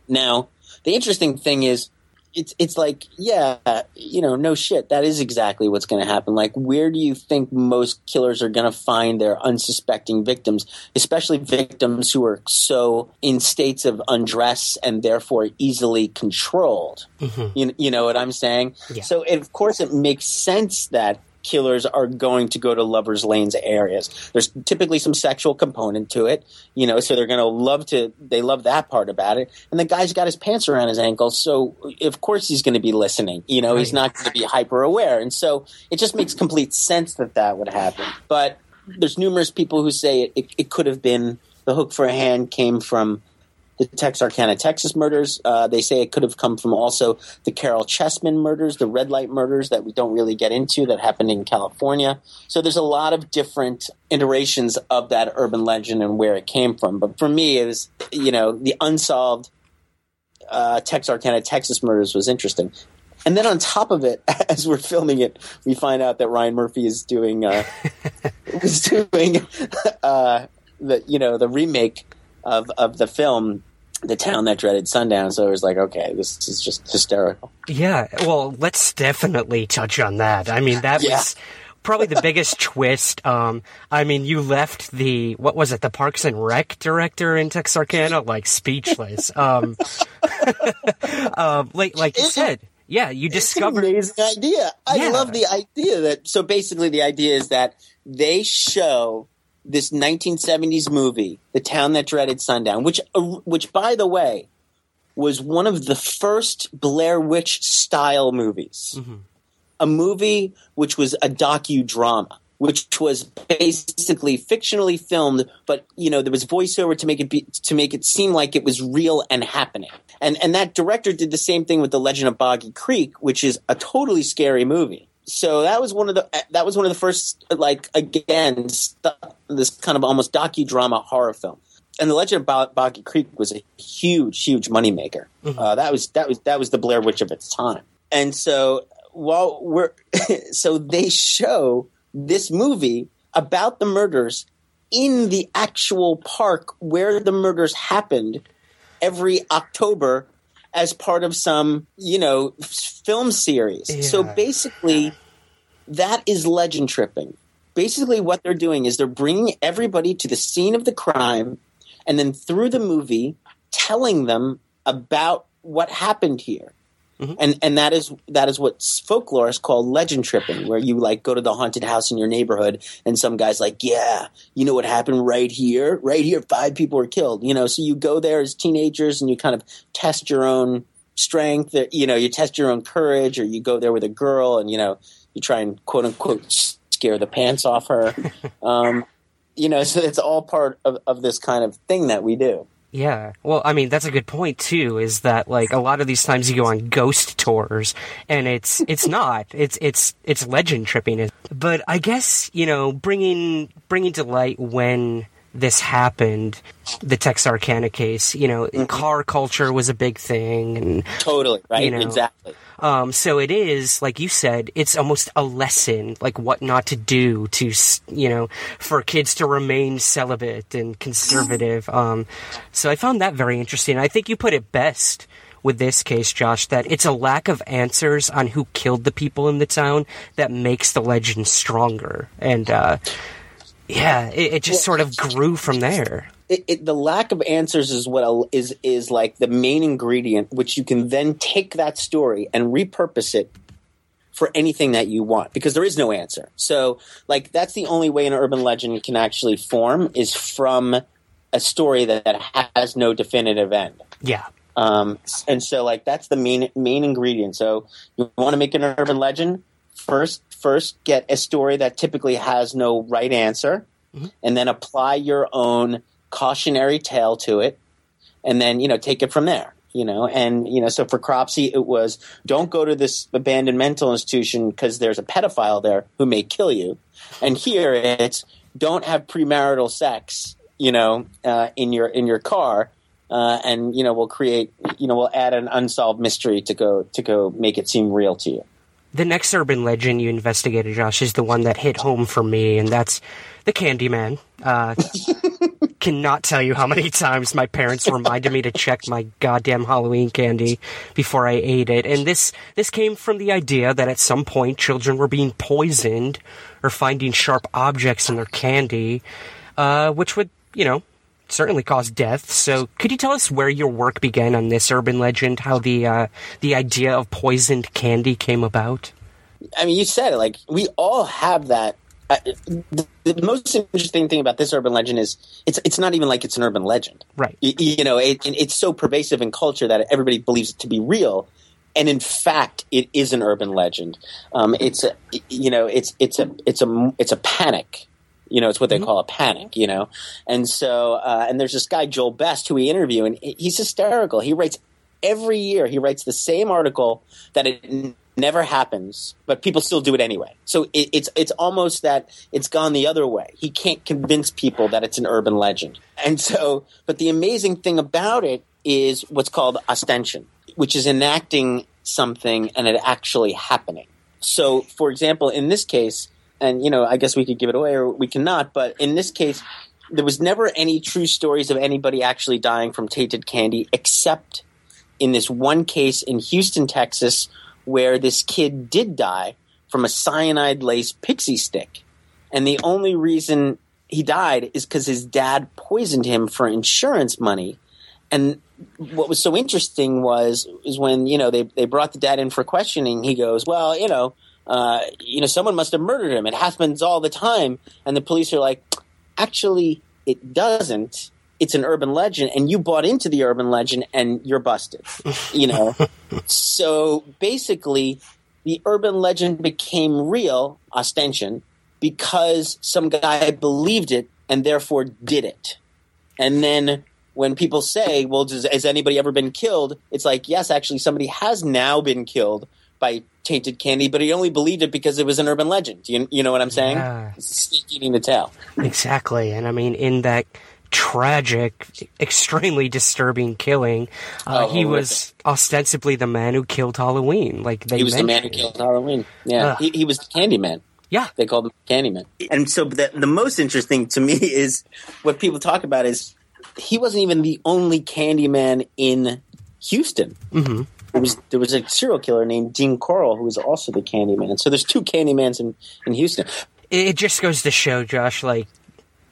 Now, the interesting thing is. It's it's like yeah you know no shit that is exactly what's going to happen like where do you think most killers are going to find their unsuspecting victims especially victims who are so in states of undress and therefore easily controlled mm-hmm. you, you know what I'm saying? Yeah. So, it, of course, it makes sense that killers are going to go to lovers' lanes areas. There's typically some sexual component to it, you know, so they're going to love to, they love that part about it. And the guy's got his pants around his ankles, so of course he's going to be listening. You know, he's not going to be hyper aware. And so it just makes complete sense that that would happen. But there's numerous people who say it, it, it could have been the hook for a hand came from the Texarkana, Texas murders. Uh, they say it could have come from also the Caryl Chessman murders, the red light murders that we don't really get into that happened in California. So there's a lot of different iterations of that urban legend and where it came from. But for me, it was, you know, the unsolved uh, Texarkana, Texas murders was interesting. And then on top of it, as we're filming it, we find out that Ryan Murphy is doing uh, was doing uh, the you know the remake of of the film the town that dreaded sundown so it was like okay this is just hysterical Yeah, well, let's definitely touch on that. I mean, that Yeah. was probably the biggest twist. Um, I mean, you left the what was it, the Parks and Rec director in Texarkana like speechless. Um, um, like like you said, yeah, you it's an discovered. amazing idea i Yeah. love the idea that so basically the idea is that they show this 1970s movie the town that dreaded sundown which uh, which by the way was one of the first blair witch style movies a movie which was a docudrama, which was basically fictionally filmed, but you know there was voiceover to make it be, to make it seem like it was real and happening. And and that director did the same thing with The Legend of Boggy Creek, which is a totally scary movie. So that was one of the that was one of the first like again st- this kind of almost docudrama horror film. And the Legend of Boggy Creek was a huge, huge moneymaker. Mm-hmm. Uh, that was that was that was the Blair Witch of its time. And so while we're so they show this movie about the murders in the actual park where the murders happened every October as part of some, you know, film series. Yeah. So basically, that is legend tripping. Basically, what they're doing is they're bringing everybody to the scene of the crime and then through the movie telling them about what happened here. Mm-hmm. And and that is that is what folklore is called legend tripping, where you like go to the haunted house in your neighborhood, and some guy's like, "Yeah, you know what happened right here? Right here, five people were killed." You know, so you go there as teenagers and you kind of test your own strength. You know, you test your own courage, or you go there with a girl and you know you try and quote unquote scare the pants off her. um, you know, so it's all part of, of this kind of thing that we do. Yeah. Well, I mean, that's a good point too. Is that like a lot of these times you go on ghost tours, and it's it's not. It's it's it's legend tripping. But I guess you know, bringing bringing to light when this happened, the Texarkana case. You know, mm-hmm. car culture was a big thing, and totally right, you know, exactly. Um, so it is, like you said, it's almost a lesson, like what not to do to, you know, for kids to remain celibate and conservative. Um, so I found that very interesting. I think you put it best with this case, Josh, that it's a lack of answers on who killed the people in the town that makes the legend stronger. And, uh, yeah, it, it just sort of grew from there it, it, the lack of answers is what is is like the main ingredient, which you can then take that story and repurpose it for anything that you want because there is no answer. So, like that's the only way an urban legend can actually form is from a story that, that has no definitive end. Yeah. Um, and so, like that's the main main ingredient. So, you want to make an urban legend first. First, get a story that typically has no right answer, mm-hmm. and then apply your own cautionary tale to it, and then you know take it from there. You know, and you know, so for Cropsey, it was don't go to this abandoned mental institution because there's a pedophile there who may kill you, and here it's don't have premarital sex. You know, uh, in your in your car. Uh, and you know we'll create you know we'll add an unsolved mystery to go to go make it seem real to you the next urban legend you investigated, Josh, is the one that hit home for me, and that's the Candyman. Uh, cannot tell you how many times my parents reminded me to check my goddamn Halloween candy before I ate it. And this this came from the idea that at some point children were being poisoned or finding sharp objects in their candy, uh, which would, you know, certainly cause death. So, could you tell us where your work began on this urban legend? How the uh, the idea of poisoned candy came about? I mean, you said it. Like we all have that. The, the, most interesting thing about this urban legend is it's it's not even like it's an urban legend, right? You, you know, it, it's so pervasive in culture that everybody believes it to be real, and in fact, it is an urban legend. Um, it's a you know, it's it's a it's a it's a panic you know, it's what they mm-hmm. call a panic, you know? And so, uh, and there's this guy, Joel Best, who we interview, and he's hysterical. He writes every year, he writes the same article that it never happens, but people still do it anyway. So it, it's, it's almost that it's gone the other way. He can't convince people that it's an urban legend. And so, but the amazing thing about it is what's called ostension, which is enacting something and it actually happening. So, for example, in this case, and you know, I guess we could give it away or we cannot. But in this case, there was never any true stories of anybody actually dying from tainted candy, except in this one case in Houston, Texas, where this kid did die from a cyanide laced pixie stick. And the only reason he died is because his dad poisoned him for insurance money. And what was so interesting was is when you know they they brought the dad in for questioning. He goes, "Well, you know, uh, you know, someone must have murdered him. It happens all the time. And the police are like, actually, it doesn't. It's an urban legend, and you bought into the urban legend, and you're busted. You know, so basically, the urban legend became real ostension because some guy believed it and therefore did it. And then when people say, "Well, does, has anybody ever been killed?" It's like, yes, actually, somebody has now been killed by tainted candy, but he only believed it because it was an urban legend. You, you know what I'm saying? Yeah. Eating the tail. Exactly. And I mean, in that tragic, extremely disturbing killing, uh, Oh, he horrific. was ostensibly the man who killed Halloween. Like they He was the man who killed Halloween. Yeah, Ugh. he, he was the candy man. Yeah. They called him Candyman. And so the, the most interesting to me is what people talk about is he wasn't even the only Candyman in Houston. Mm-hmm. There was there was a serial killer named Dean Corll who was also the Candyman. So there's two Candymans in, in Houston. It it just goes to show, Josh, like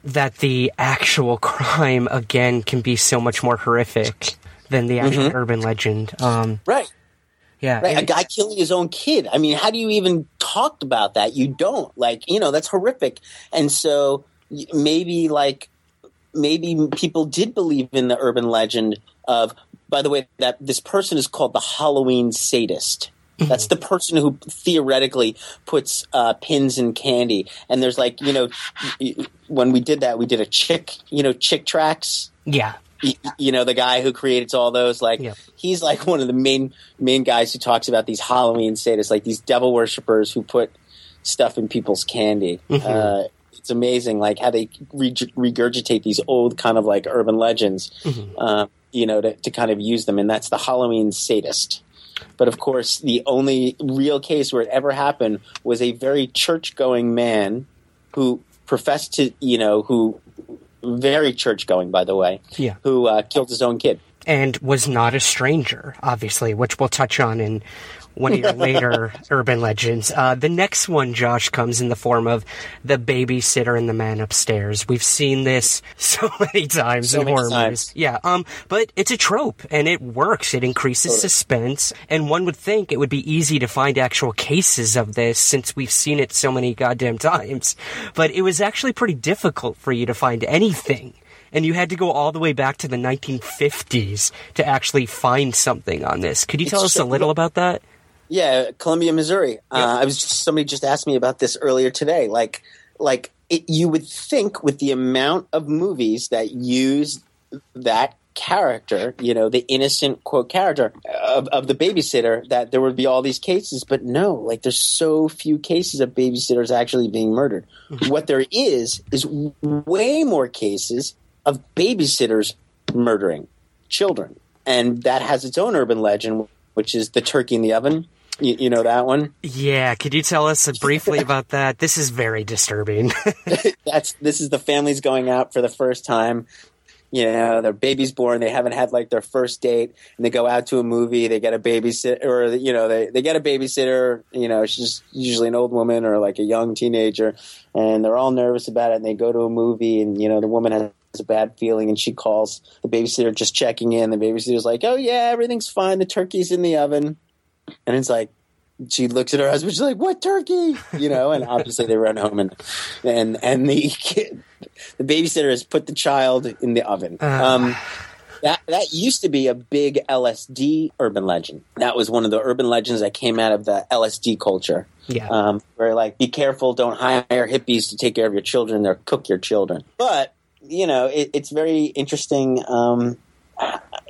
that the actual crime again can be so much more horrific than the actual Mm-hmm. urban legend. Um, Right. yeah, Right. A guy killing his own kid. I mean, how do you even talk about that? You don't. Like, you know, that's horrific. And so maybe like maybe people did believe in the urban legend of by the way that this person is called the Halloween sadist. That's the person who theoretically puts uh, pins in candy. And there's like, you know, when we did that, we did a chick, you know, Chick tracts. Yeah, y- you know the guy who creates all those like Yep. he's like one of the main main guys who talks about these halloween sadists like these devil worshippers who put stuff in people's candy. Uh, it's amazing like how they re- regurgitate these old kind of like urban legends uh, you know to, to kind of use them. And that's the halloween sadist but of course the only real case where it ever happened was a very church going man who professed to you know who very church going by the way Yeah. who uh, killed his own kid and was not a stranger, obviously, which we'll touch on in one of your later urban legends. Uh, the next one, Josh, comes in the form of the babysitter and the man upstairs. We've seen this so many times So in many horror times. movies. Yeah, um, but it's a trope and it works. It increases suspense, and one would think it would be easy to find actual cases of this since we've seen it so many goddamn times. But it was actually pretty difficult for you to find anything and you had to go all the way back to the 1950s to actually find something on this. Could you tell us a little about that? Yeah, Columbia, Missouri. Uh, I was just, somebody just asked me about this earlier today. Like, like it, you would think with the amount of movies that use that character, you know, the innocent quote character of, of the babysitter, that there would be all these cases, but no, like there's so few cases of babysitters actually being murdered. what there is is way more cases of babysitters murdering children, and that has its own urban legend, which is the turkey in the oven. You, you know that one? Yeah, could you tell us briefly about that? This is very disturbing. That's this is the families going out for the first time. You know, their baby's born. They haven't had like their first date, and they go out to a movie. They get a babysitter, or you know, they they get a babysitter. You know, she's usually an old woman or like a young teenager, and they're all nervous about it. And they go to a movie, and you know, the woman has a bad feeling, and she calls the babysitter just checking in. The babysitter's like, "Oh yeah, everything's fine. The turkey's in the oven," and it's like she looks at her husband. She's like, "What turkey?" You know, and obviously they run home and and and the kid, the babysitter has put the child in the oven. Um, that that used to be a big LSD urban legend. That was one of the urban legends that came out of the LSD culture. Yeah. Um, where like, be careful, don't hire hippies to take care of your children or cook your children. But you know, it, it's very interesting. Um,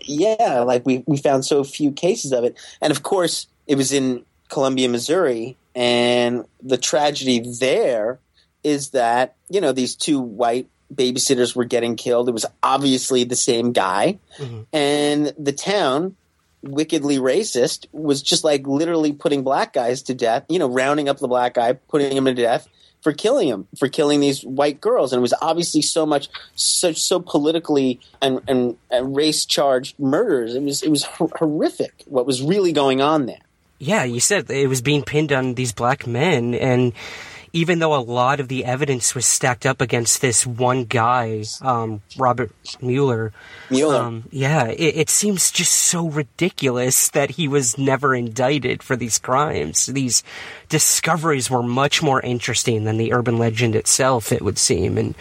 yeah, like we we found so few cases of it, and of course, it was in Columbia, Missouri, and the tragedy there is that you know these two white babysitters were getting killed. It was obviously the same guy, mm-hmm. and the town wickedly racist was just like literally putting black guys to death you know rounding up the black guy putting him to death for killing him for killing these white girls. And it was obviously so much so so politically and and, and race charged murders. It was it was hor- horrific what was really going on there. Yeah, you said it was being pinned on these black men, and even though a lot of the evidence was stacked up against this one guy, um, Robert Mueller, Mueller. Um, yeah, it, it seems just so ridiculous that he was never indicted for these crimes. These discoveries were much more interesting than the urban legend itself, it would seem. And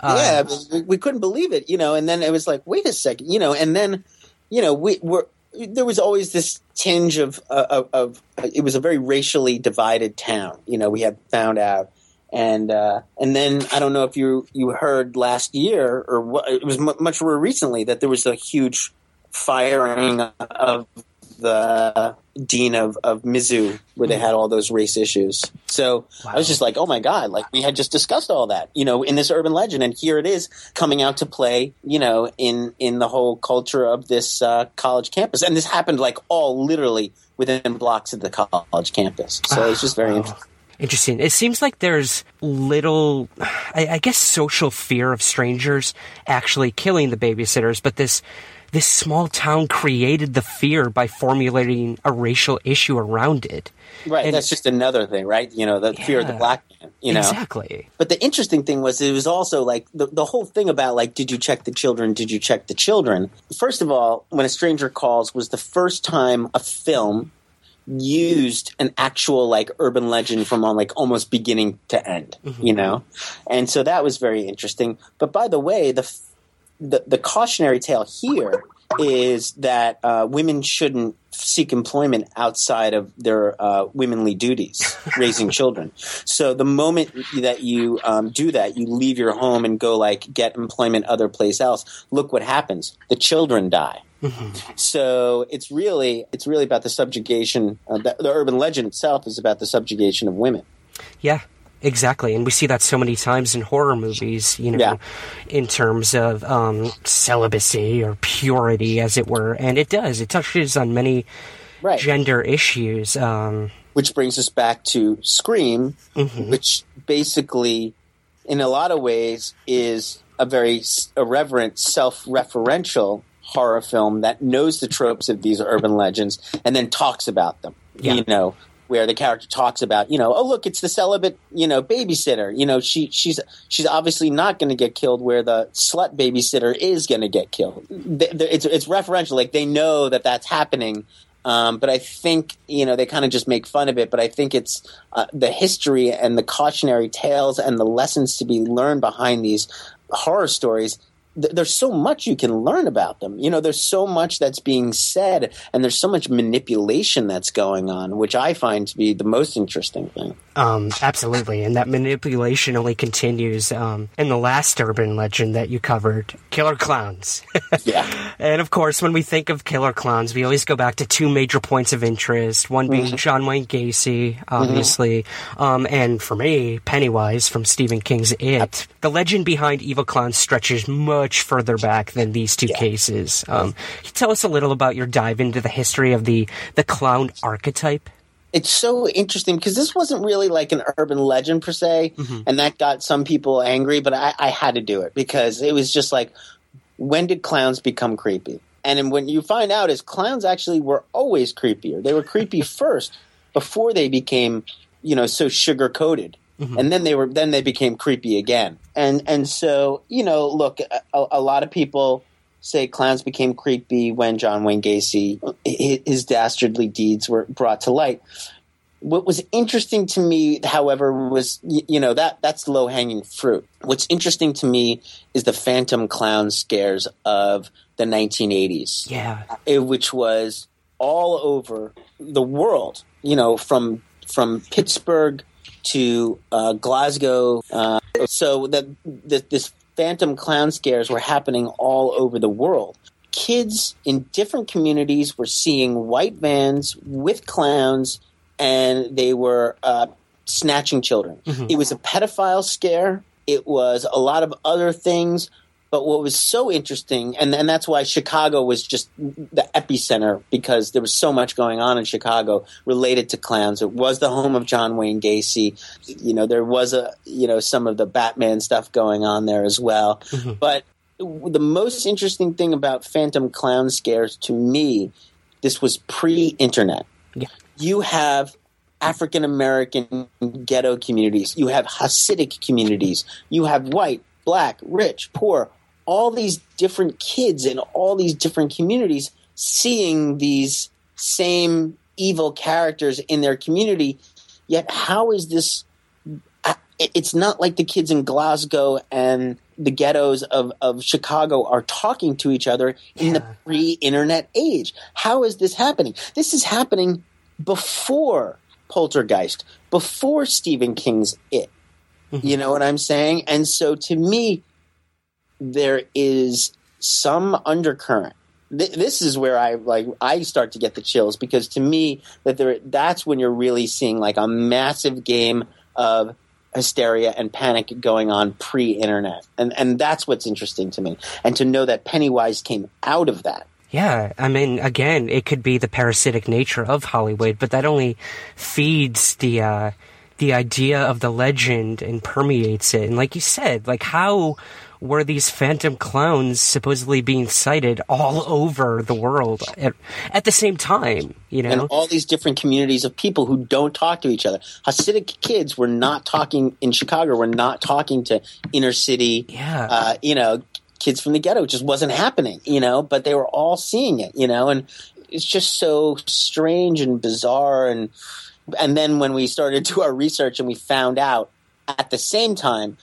uh, yeah, we, we couldn't believe it, you know. And then it was like, wait a second, you know. And then, you know, we were there was always this tinge of of, of it was a very racially divided town. You know, we had found out, and uh, and then I don't know if you you heard last year or what, it was mu much more recently that there was a huge firing of the dean of, of Mizzou, where they had all those race issues. So I was just like, oh my God, like we had just discussed all that, you know, in this urban legend. And here it is coming out to play, you know, in, in the whole culture of this uh, college campus. And this happened like all literally within blocks of the college campus. So it's just very interesting. Interesting. It seems like there's little, I, I guess, social fear of strangers actually killing the babysitters, but this this small town created the fear by formulating a racial issue around it. Right. And- that's just another thing, right? You know, the fear of the black man, you know? Exactly. But the interesting thing was it was also like the, the whole thing about like, did you check the children? Did you check the children? First of all, when a stranger calls was the first time a film used an actual like urban legend from on like almost beginning to end, mm-hmm. you know? And so that was very interesting. But by the way, the the, the cautionary tale here is that uh, women shouldn't seek employment outside of their uh, womanly duties, raising children. So the moment that you um, do that, you leave your home and go like get employment other place else. Look what happens: the children die. So it's really it's really about the subjugation. Uh, the, the urban legend itself is about the subjugation of women. Yeah, exactly. And we see that so many times in horror movies, you know, Yeah. in terms of um, celibacy or purity, as it were. And it does. It touches on many Right. gender issues. Um, which brings us back to Scream, Mm-hmm. which basically, in a lot of ways, is a very irreverent, self-referential horror film that knows the tropes of these urban legends and then talks about them. Yeah. You know, where the character talks about, you know, oh look, it's the celibate, you know, babysitter. You know, she she's she's obviously not going to get killed, where the slut babysitter is going to get killed. It's it's referential, like they know that that's happening. Um, but I think you know they kind of just make fun of it. But I think it's uh, the history and the cautionary tales and the lessons to be learned behind these horror stories. Th- there's so much you can learn about them. You know, there's so much that's being said, and there's so much manipulation that's going on, which I find to be the most interesting thing. Um, absolutely, and that manipulation only continues um, in the last urban legend that you covered, killer clowns. Yeah. and of course, when we think of killer clowns, we always go back to two major points of interest. One being Mm-hmm. John Wayne Gacy, obviously, um, and for me, Pennywise from Stephen King's It. The legend behind evil clowns stretches much further back than these two cases. Um, can you tell us a little about your dive into the history of the the clown archetype? it's so interesting because this wasn't really like an urban legend per se, and that got some people angry. But I, I had to do it because it was just like, when did clowns become creepy? And when you find out is clowns actually were always creepier. They were creepy first before they became, you know, so sugar coated. Mm-hmm. And then they were then they became creepy again. And and so, you know, look, a, a lot of people say clowns became creepy when John Wayne Gacy hi- his dastardly deeds were brought to light. What was interesting to me, however, was you know that that's low hanging fruit. What's interesting to me is the phantom clown scares of the 1980s Yeah. which was all over the world. You know, from from Pittsburgh to uh, Glasgow. Uh, so that th- this phantom clown scares were happening all over the world. Kids in different communities were seeing white vans with clowns, and they were uh, snatching children. It was a pedophile scare. It was a lot of other things. But what was so interesting, and, and that's why Chicago was just the epicenter because there was so much going on in Chicago related to clowns. It was the home of John Wayne Gacy. You know, there was a you know some of the Batman stuff going on there as well. Mm-hmm. But the most interesting thing about Phantom Clown scares to me, this was pre-internet. Yeah. You have African American ghetto communities. You have Hasidic communities. You have white, black, rich, poor. All these different kids in all these different communities seeing these same evil characters in their community. Yet, how is this? It's not like the kids in Glasgow and the ghettos of, of Chicago are talking to each other in the pre internet age. How is this happening? This is happening before Poltergeist, before Stephen King's It. Mm-hmm. You know what I'm saying? And so to me, there is some undercurrent th- this is where I like I start to get the chills because to me that there that's when you're really seeing like a massive game of hysteria and panic going on pre-internet, and and that's what's interesting to me, and to know that Pennywise came out of that. Yeah, I mean, again, it could be the parasitic nature of Hollywood, but that only feeds the uh, the idea of the legend and permeates it. And like you said, like how were these phantom clowns supposedly being sighted all over the world at, at the same time? You know, and all these different communities of people who don't talk to each other. Hasidic kids were not talking in Chicago. Were not talking to inner city. Yeah. Uh, you know, kids from the ghetto. It just wasn't happening. You know, but they were all seeing it. You know, and it's just so strange and bizarre. And and then when we started to do our research and we found out at the same time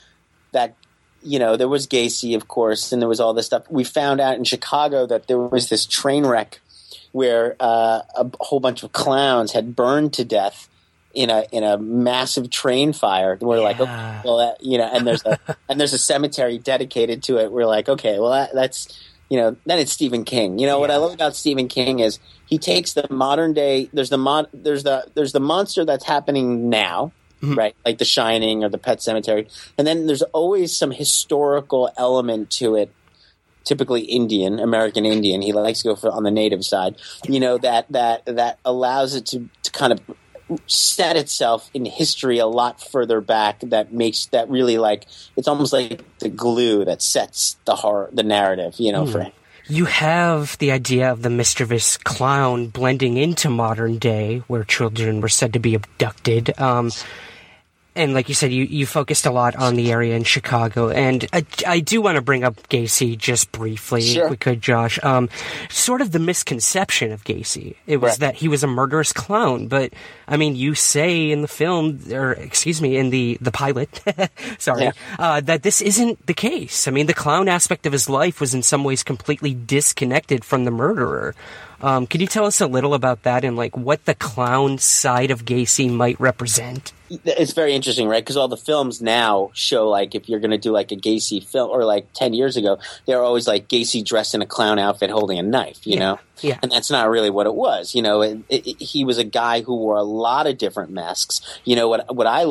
that you know, there was Gacy, of course, and there was all this stuff. We found out in Chicago that there was this train wreck where uh, a whole bunch of clowns had burned to death in a in a massive train fire. We're yeah. like, okay, well, that, you know, and there's a and there's a cemetery dedicated to it. We're like, okay, well, that, that's you know, then it's Stephen King. You know, yeah. what I love about Stephen King is he takes the modern day. There's the mod. There's the there's the monster that's happening now mm-hmm. right? Like The Shining or The Pet Sematary. And then there's always some historical element to it. Typically Indian, American Indian. He likes to go for on the native side. You know that that that allows it to, to kind of set itself in history a lot further back that makes that really like it's almost like the glue that sets the horror the narrative you know mm. for him you have the idea of the mischievous clown blending into modern day where children were said to be abducted um, and like you said, you, you focused a lot on the area in Chicago, and I, I do want to bring up Gacy just briefly, sure. if we could, Josh. Um, sort of the misconception of Gacy, it was right. that he was a murderous clown, but I mean, you say in the film, or excuse me, in the the pilot, sorry, yeah. uh, that this isn't the case. I mean, the clown aspect of his life was in some ways completely disconnected from the murderer. Um, could you tell us a little about that and like what the clown side of Gacy might represent? It's very interesting, right? Because all the films now show like if you're going to do like a Gacy film, or like ten years ago, they're always like Gacy dressed in a clown outfit holding a knife, you yeah. know. Yeah. And that's not really what it was. You know, it, it, he was a guy who wore a lot of different masks. You know what? What I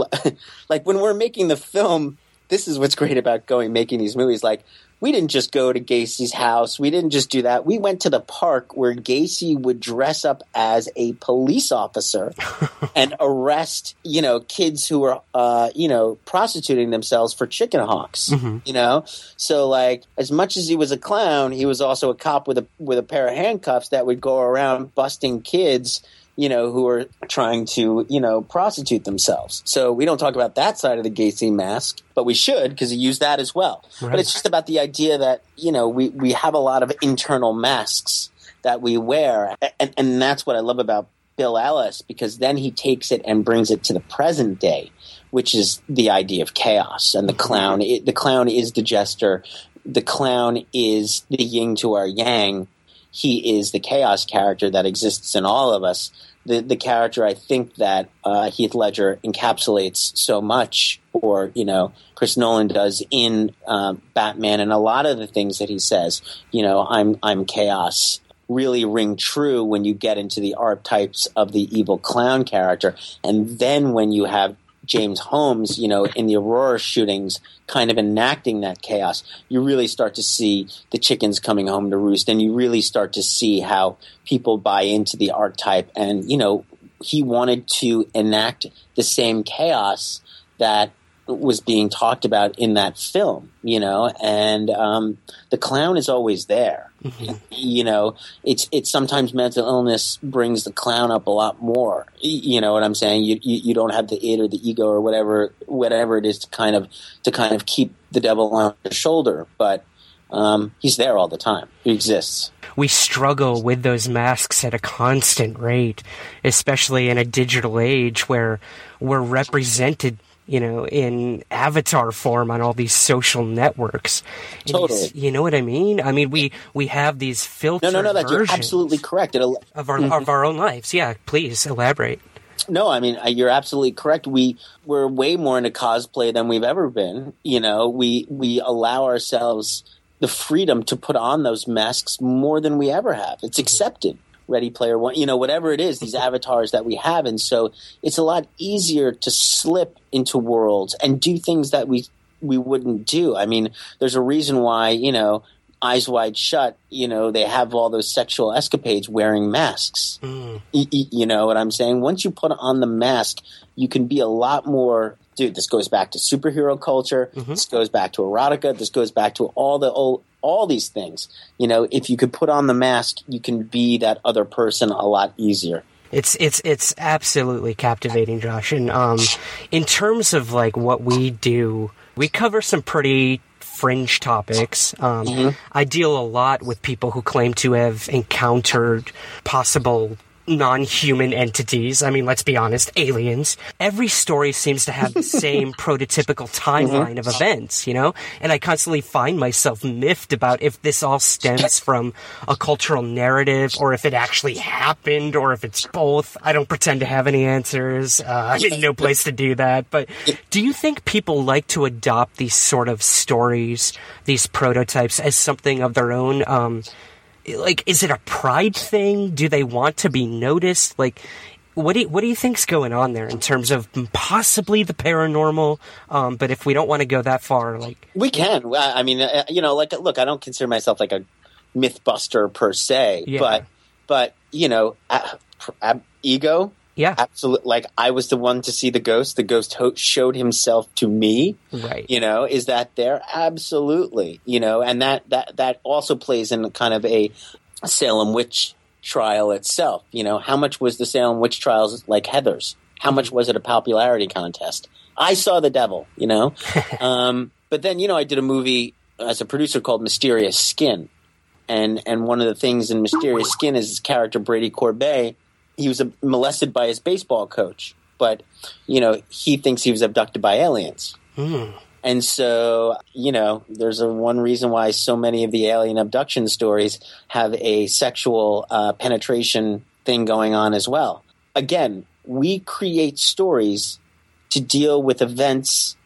like when we're making the film. This is what's great about going making these movies. Like we didn't just go to Gacy's house. We didn't just do that. We went to the park where Gacy would dress up as a police officer and arrest, you know, kids who were, uh, you know, prostituting themselves for chicken hawks. Mm-hmm. You know, so like as much as he was a clown, he was also a cop with a with a pair of handcuffs that would go around busting kids you know, who are trying to, you know, prostitute themselves. So we don't talk about that side of the Gacy mask, but we should because he used that as well. Right. But it's just about the idea that, you know, we, we have a lot of internal masks that we wear. And, and that's what I love about Bill Ellis because then he takes it and brings it to the present day, which is the idea of chaos. And the clown, it, the clown is the jester. The clown is the yin to our yang. He is the chaos character that exists in all of us. The the character I think that uh, Heath Ledger encapsulates so much, or you know, Chris Nolan does in um, Batman, and a lot of the things that he says, you know, I'm I'm chaos, really ring true when you get into the archetypes of the evil clown character, and then when you have James Holmes, you know, in the Aurora shootings, kind of enacting that chaos, you really start to see the chickens coming home to roost, and you really start to see how people buy into the archetype. And you know, he wanted to enact the same chaos that was being talked about in that film, you know, and um, the clown is always there. Mm-hmm. You know, it's it's sometimes mental illness brings the clown up a lot more. You know what I'm saying? You, you you don't have the id or the ego or whatever whatever it is to kind of to kind of keep the devil on your shoulder, but um, he's there all the time. He exists. We struggle with those masks at a constant rate, especially in a digital age where we're represented you know, in avatar form on all these social networks. Totally. You know what I mean? I mean, we we have these filters. No, no, no. That's you're absolutely correct. Of our mm-hmm. of our own lives. Yeah, please elaborate. No, I mean you're absolutely correct. We we're way more into cosplay than we've ever been. You know, we we allow ourselves the freedom to put on those masks more than we ever have. It's accepted. Ready Player One, you know, whatever it is, these avatars that we have. And so it's a lot easier to slip into worlds and do things that we we wouldn't do. I mean, there's a reason why, you know, eyes wide shut, you know, they have all those sexual escapades wearing masks. Mm. Y- y- you know what I'm saying? Once you put on the mask, you can be a lot more. Dude, this goes back to superhero culture. Mm-hmm. This goes back to erotica. This goes back to all the old, all these things. You know, if you could put on the mask, you can be that other person a lot easier. It's it's it's absolutely captivating, Josh. And um, in terms of like what we do, we cover some pretty fringe topics. Um, mm-hmm. I deal a lot with people who claim to have encountered possible non-human entities. I mean, let's be honest, aliens. Every story seems to have the same prototypical timeline mm-hmm. of events, you know? And I constantly find myself miffed about if this all stems from a cultural narrative or if it actually happened or if it's both. I don't pretend to have any answers. Uh, I'm in no place to do that. But do you think people like to adopt these sort of stories, these prototypes as something of their own? Um, like is it a pride thing? Do they want to be noticed? Like what do you, what do you think's going on there in terms of possibly the paranormal? Um, but if we don't want to go that far, like we can. I mean, uh, you know, like look, I don't consider myself like a mythbuster per se, yeah. but but you know, ego yeah. Absolutely. Like I was the one to see the ghost. The ghost ho- showed himself to me. Right. You know, is that there? Absolutely. You know, and that, that, that also plays in kind of a Salem witch trial itself. You know, how much was the Salem witch trials like Heathers? How much was it a popularity contest? I saw the devil, you know? um, but then, you know, I did a movie as a producer called Mysterious Skin. And, and one of the things in Mysterious Skin is his character Brady Corbet he was molested by his baseball coach, but you know he thinks he was abducted by aliens. Mm. And so, you know, there's a one reason why so many of the alien abduction stories have a sexual uh, penetration thing going on as well. Again, we create stories to deal with events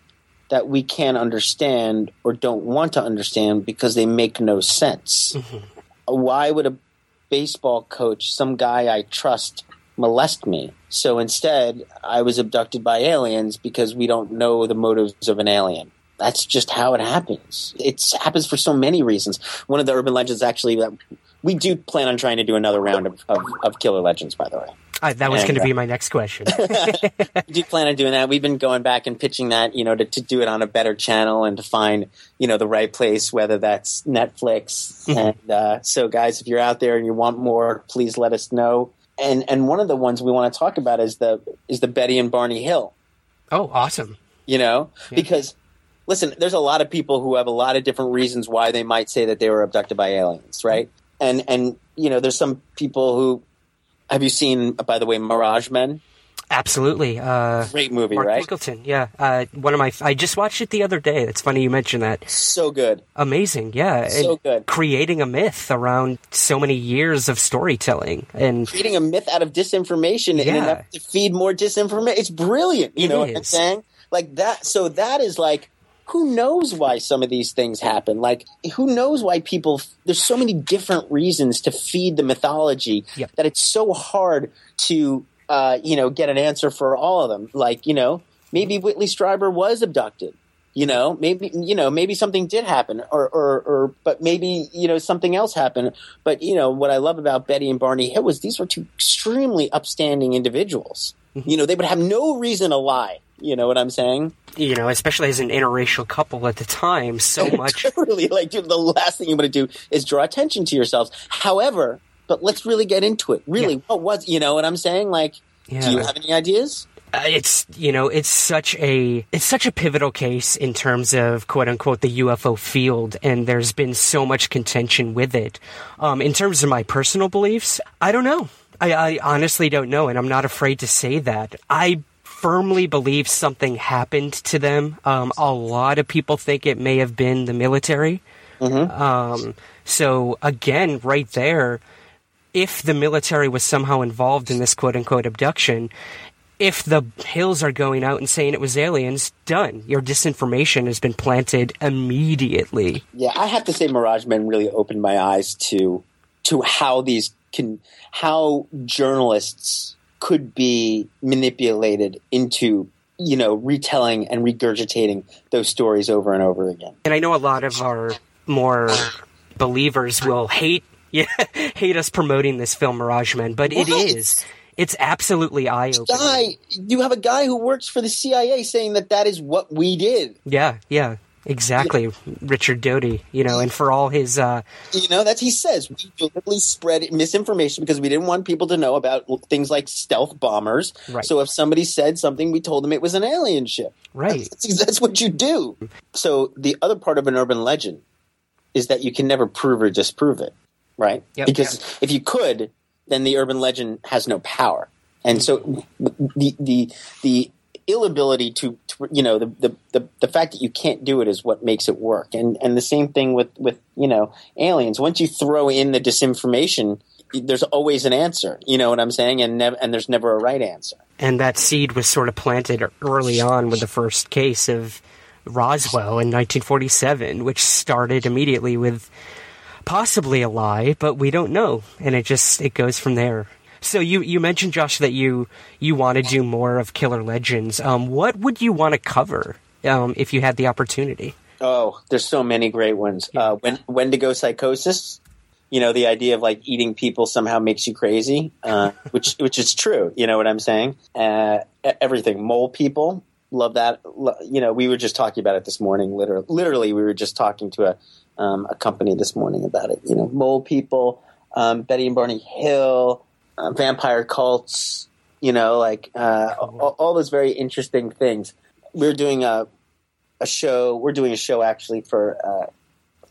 that we can't understand or don't want to understand because they make no sense. Mm-hmm. Why would a baseball coach, some guy I trust, molest me. So instead, I was abducted by aliens because we don't know the motives of an alien. That's just how it happens. It happens for so many reasons. One of the urban legends actually that we do plan on trying to do another round of, of, of killer legends, by the way. Uh, that was going to be my next question. do plan on doing that. We've been going back and pitching that, you know, to, to do it on a better channel and to find, you know, the right place, whether that's Netflix. Mm-hmm. And uh, so, guys, if you're out there and you want more, please let us know. And and one of the ones we want to talk about is the is the Betty and Barney Hill. Oh, awesome! You know, yeah. because listen, there's a lot of people who have a lot of different reasons why they might say that they were abducted by aliens, right? And and you know, there's some people who have you seen, by the way, Mirage Men? Absolutely. Uh, Great movie, Mark right? Yeah. Uh, one of my, I just watched it the other day. It's funny you mentioned that. So good. Amazing, yeah. So and good. Creating a myth around so many years of storytelling and creating a myth out of disinformation yeah. in an to feed more disinformation. It's brilliant. You it know is. what I'm saying? Like that. So that is like who knows why some of these things happen? Like, who knows why people? There's so many different reasons to feed the mythology yep. that it's so hard to, uh, you know, get an answer for all of them. Like, you know, maybe Whitley Strieber was abducted. You know, maybe you know, maybe something did happen, or, or, or, but maybe you know something else happened. But you know, what I love about Betty and Barney Hill was these were two extremely upstanding individuals. Mm-hmm. You know, they would have no reason to lie. You know what I'm saying? You know, especially as an interracial couple at the time, so much. totally. Like, dude, the last thing you want to do is draw attention to yourselves. However, but let's really get into it. Really, yeah. what was, you know what I'm saying? Like, yeah. do you have any ideas? Uh, it's you know it's such a it's such a pivotal case in terms of quote unquote the UFO field, and there's been so much contention with it. Um, in terms of my personal beliefs, I don't know. I, I honestly don't know, and I'm not afraid to say that. I firmly believe something happened to them. Um, a lot of people think it may have been the military. Mm-hmm. Um, so again, right there, if the military was somehow involved in this quote unquote abduction, if the hills are going out and saying it was aliens, done. Your disinformation has been planted immediately. Yeah, I have to say, Mirage Men really opened my eyes to to how these can how journalists could be manipulated into you know retelling and regurgitating those stories over and over again. And I know a lot of our more believers will hate yeah, hate us promoting this film Mirage Men, but it What? is. It's absolutely eye opening. Guy, you have a guy who works for the CIA saying that that is what we did. Yeah, yeah, exactly. Richard Doty, you know, and for all his uh, You know, that's he says we deliberately spread misinformation because we didn't want people to know about things like stealth bombers. Right. So if somebody said something, we told them it was an alien ship. right. That's, that's what you do. So the other part of an urban legend is that you can never prove or disprove it, right? Yep. Because if you could, then the urban legend has no power. And so the the the inability to, to you know the, the the the fact that you can't do it is what makes it work. And and the same thing with with you know aliens. Once you throw in the disinformation, there's always an answer. You know what I'm saying? And nev- and there's never a right answer. and that seed was sort of planted early on with the first case of Roswell in 1947, which started immediately with possibly a lie, but we don't know, and it just it goes from there. So you you mentioned Josh that you you want to do more of Killer Legends. Um, what would you want to cover um, if you had the opportunity? Oh, there's so many great ones. Uh, when Wendigo psychosis, you know, the idea of like eating people somehow makes you crazy, uh, which which is true. You know what I'm saying? Uh, everything mole people love that. You know, we were just talking about it this morning. Literally, literally, we were just talking to a um, a company this morning about it. You know, mole people, um, Betty and Barney Hill, uh, vampire cults. You know, like uh, all, all those very interesting things. We're doing a a show. We're doing a show actually for uh,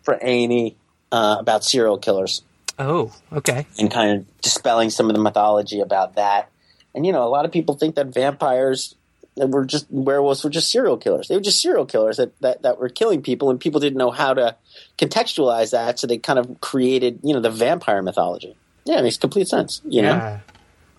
for A&E uh, about serial killers Oh, okay. and kind of dispelling some of the mythology about that. And you know, a lot of people think that vampires were just werewolves were just serial killers. They were just serial killers that, that that were killing people, and people didn't know how to contextualize that, so they kind of created you know the vampire mythology. Yeah, it makes complete sense. You know. Yeah.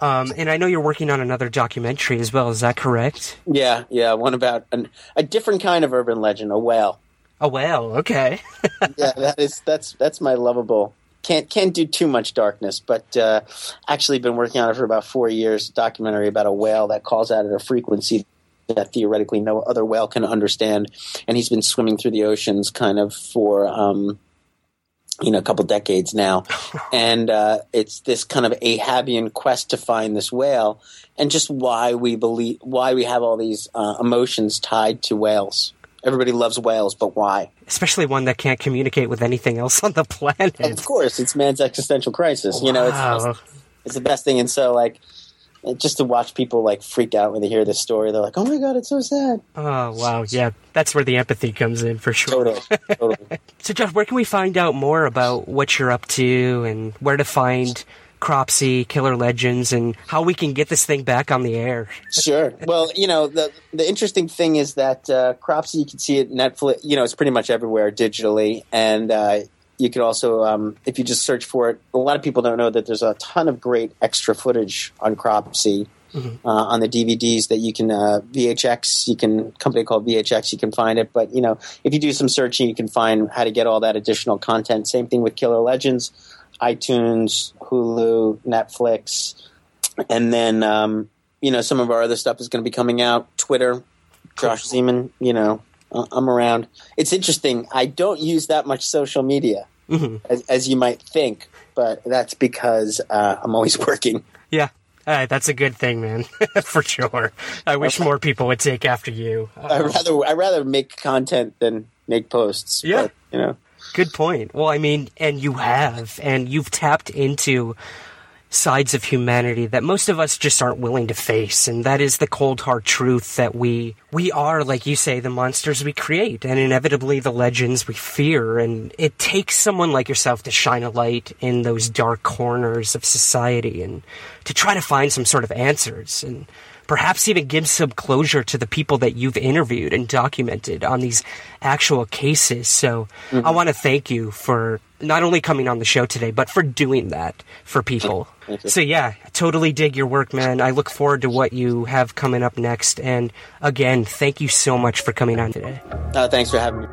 Um, and I know you're working on another documentary as well. Is that correct? Yeah, yeah. One about an, a different kind of urban legend, a whale. A whale. okay. yeah, that is that's that's my lovable. Can't can't do too much darkness, but uh, actually been working on it for about four years. Documentary about a whale that calls out at a frequency that theoretically no other whale can understand, and he's been swimming through the oceans kind of for um, you know a couple decades now, and uh, it's this kind of Ahabian quest to find this whale, and just why we believe why we have all these uh, emotions tied to whales. Everybody loves whales, but why? Especially one that can't communicate with anything else on the planet. Of course, it's man's existential crisis. You know, Wow. it's, it's the best thing. And so, like, just to watch people like freak out when they hear this story, they're like, "Oh my god, it's so sad." Oh wow, yeah, that's where the empathy comes in for sure. Totally, totally. So, Josh, where can we find out more about what you're up to and where to find Cropsey, Killer Legends, and how we can get this thing back on the air? Sure. Well, you know, the the interesting thing is that uh, Cropsey, you can see it Netflix. You know, it's pretty much everywhere digitally, and uh, you can also, um, if you just search for it, a lot of people don't know that there's a ton of great extra footage on Cropsey. Uh, on the DVDs that you can uh, VHX, you can company called VHX, you can find it. But you know, if you do some searching, you can find how to get all that additional content. Same thing with Killer Legends, iTunes, Hulu, Netflix, and then um, you know some of our other stuff is going to be coming out. Twitter, Josh Zeman. You know, I'm around. It's interesting. I don't use that much social media, as, as you might think, but that's because uh, I'm always working. Yeah, uh, that's a good thing, man, for sure. I wish more people would take after you. Uh, I rather I rather make content than make posts. Yeah. but, you know. Good point. Well, I mean, and you have, and you've tapped into sides of humanity that most of us just aren't willing to face, and that is the cold hard truth that we we are, like you say, the monsters we create, and inevitably the legends we fear. And it takes someone like yourself to shine a light in those dark corners of society and to try to find some sort of answers. And perhaps even give some closure to the people that you've interviewed and documented on these actual cases. So mm-hmm. I want to thank you for not only coming on the show today, but for doing that for people. So yeah, totally dig your work, man. I look forward to what you have coming up next. And again, thank you so much for coming on today. Uh, thanks for having me.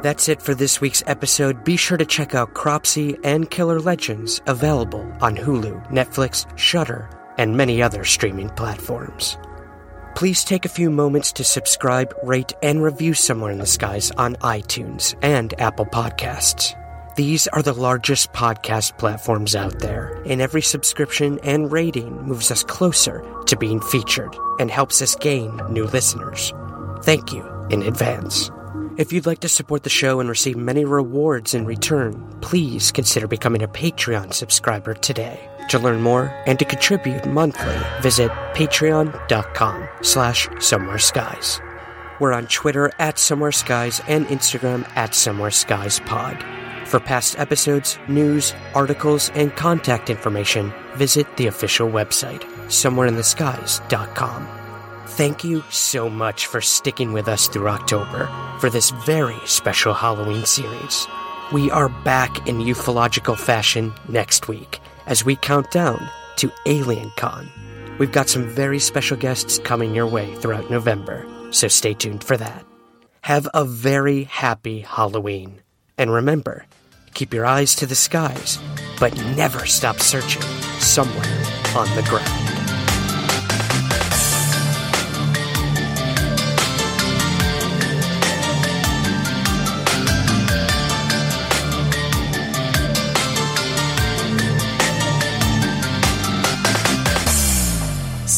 That's it for this week's episode. Be sure to check out Cropsey and Killer Legends, available on Hulu, Netflix, Shudder, and many other streaming platforms. Please take a few moments to subscribe, rate, and review Somewhere in the Skies on iTunes and Apple Podcasts. These are the largest podcast platforms out there, and every subscription and rating moves us closer to being featured and helps us gain new listeners. Thank you in advance. If you'd like to support the show and receive many rewards in return, please consider becoming a Patreon subscriber today. To learn more and to contribute monthly, visit patreon.com slash somewhere skies. We're on Twitter at Somewhere Skies and Instagram at Somewhere Skies Pod. For past episodes, news, articles, and contact information, visit the official website, somewhereintheskies.com. Thank you so much for sticking with us through October for this very special Halloween series. We are back in ufological fashion next week as we count down to Alien Con. We've got some very special guests coming your way throughout November, so stay tuned for that. Have a very happy Halloween. And remember, keep your eyes to the skies, but never stop searching somewhere on the ground.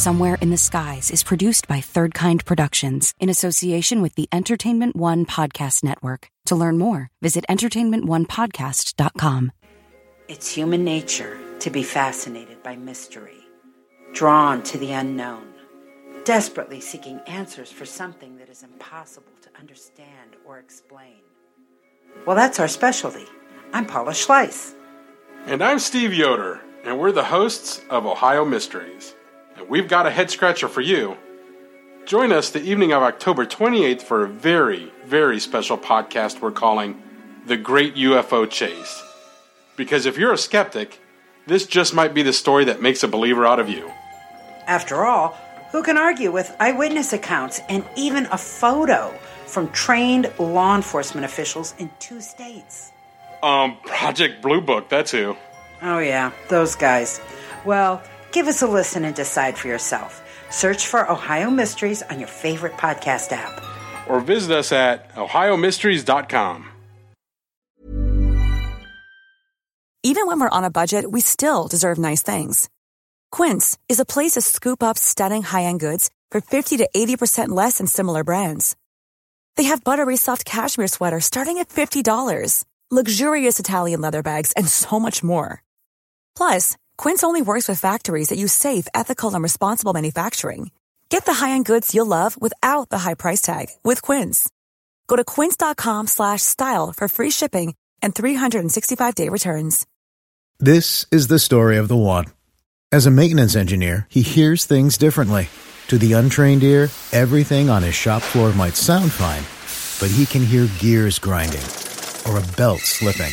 Somewhere in the Skies is produced by Third Kind Productions in association with the Entertainment One Podcast Network. To learn more, visit entertainmentonepodcast.com. It's human nature to be fascinated by mystery, drawn to the unknown, desperately seeking answers for something that is impossible to understand or explain. Well, that's our specialty. I'm Paula Schleis. And I'm Steve Yoder, and we're the hosts of Ohio Mysteries and we've got a head scratcher for you. Join us the evening of October 28th for a very, very special podcast we're calling The Great UFO Chase. Because if you're a skeptic, this just might be the story that makes a believer out of you. After all, who can argue with eyewitness accounts and even a photo from trained law enforcement officials in two states? Um, Project Blue Book, that's who. Oh, yeah, those guys. Well, Give us a listen and decide for yourself. Search for Ohio Mysteries on your favorite podcast app. Or visit us at ohiomysteries.com. Even when we're on a budget, we still deserve nice things. Quince is a place to scoop up stunning high end goods for 50 to 80% less than similar brands. They have buttery soft cashmere sweaters starting at $50, luxurious Italian leather bags, and so much more. Plus, Quince only works with factories that use safe, ethical, and responsible manufacturing. Get the high-end goods you'll love without the high price tag with Quince. Go to quince.com/style for free shipping and 365-day returns. This is the story of the one. As a maintenance engineer, he hears things differently. To the untrained ear, everything on his shop floor might sound fine, but he can hear gears grinding or a belt slipping.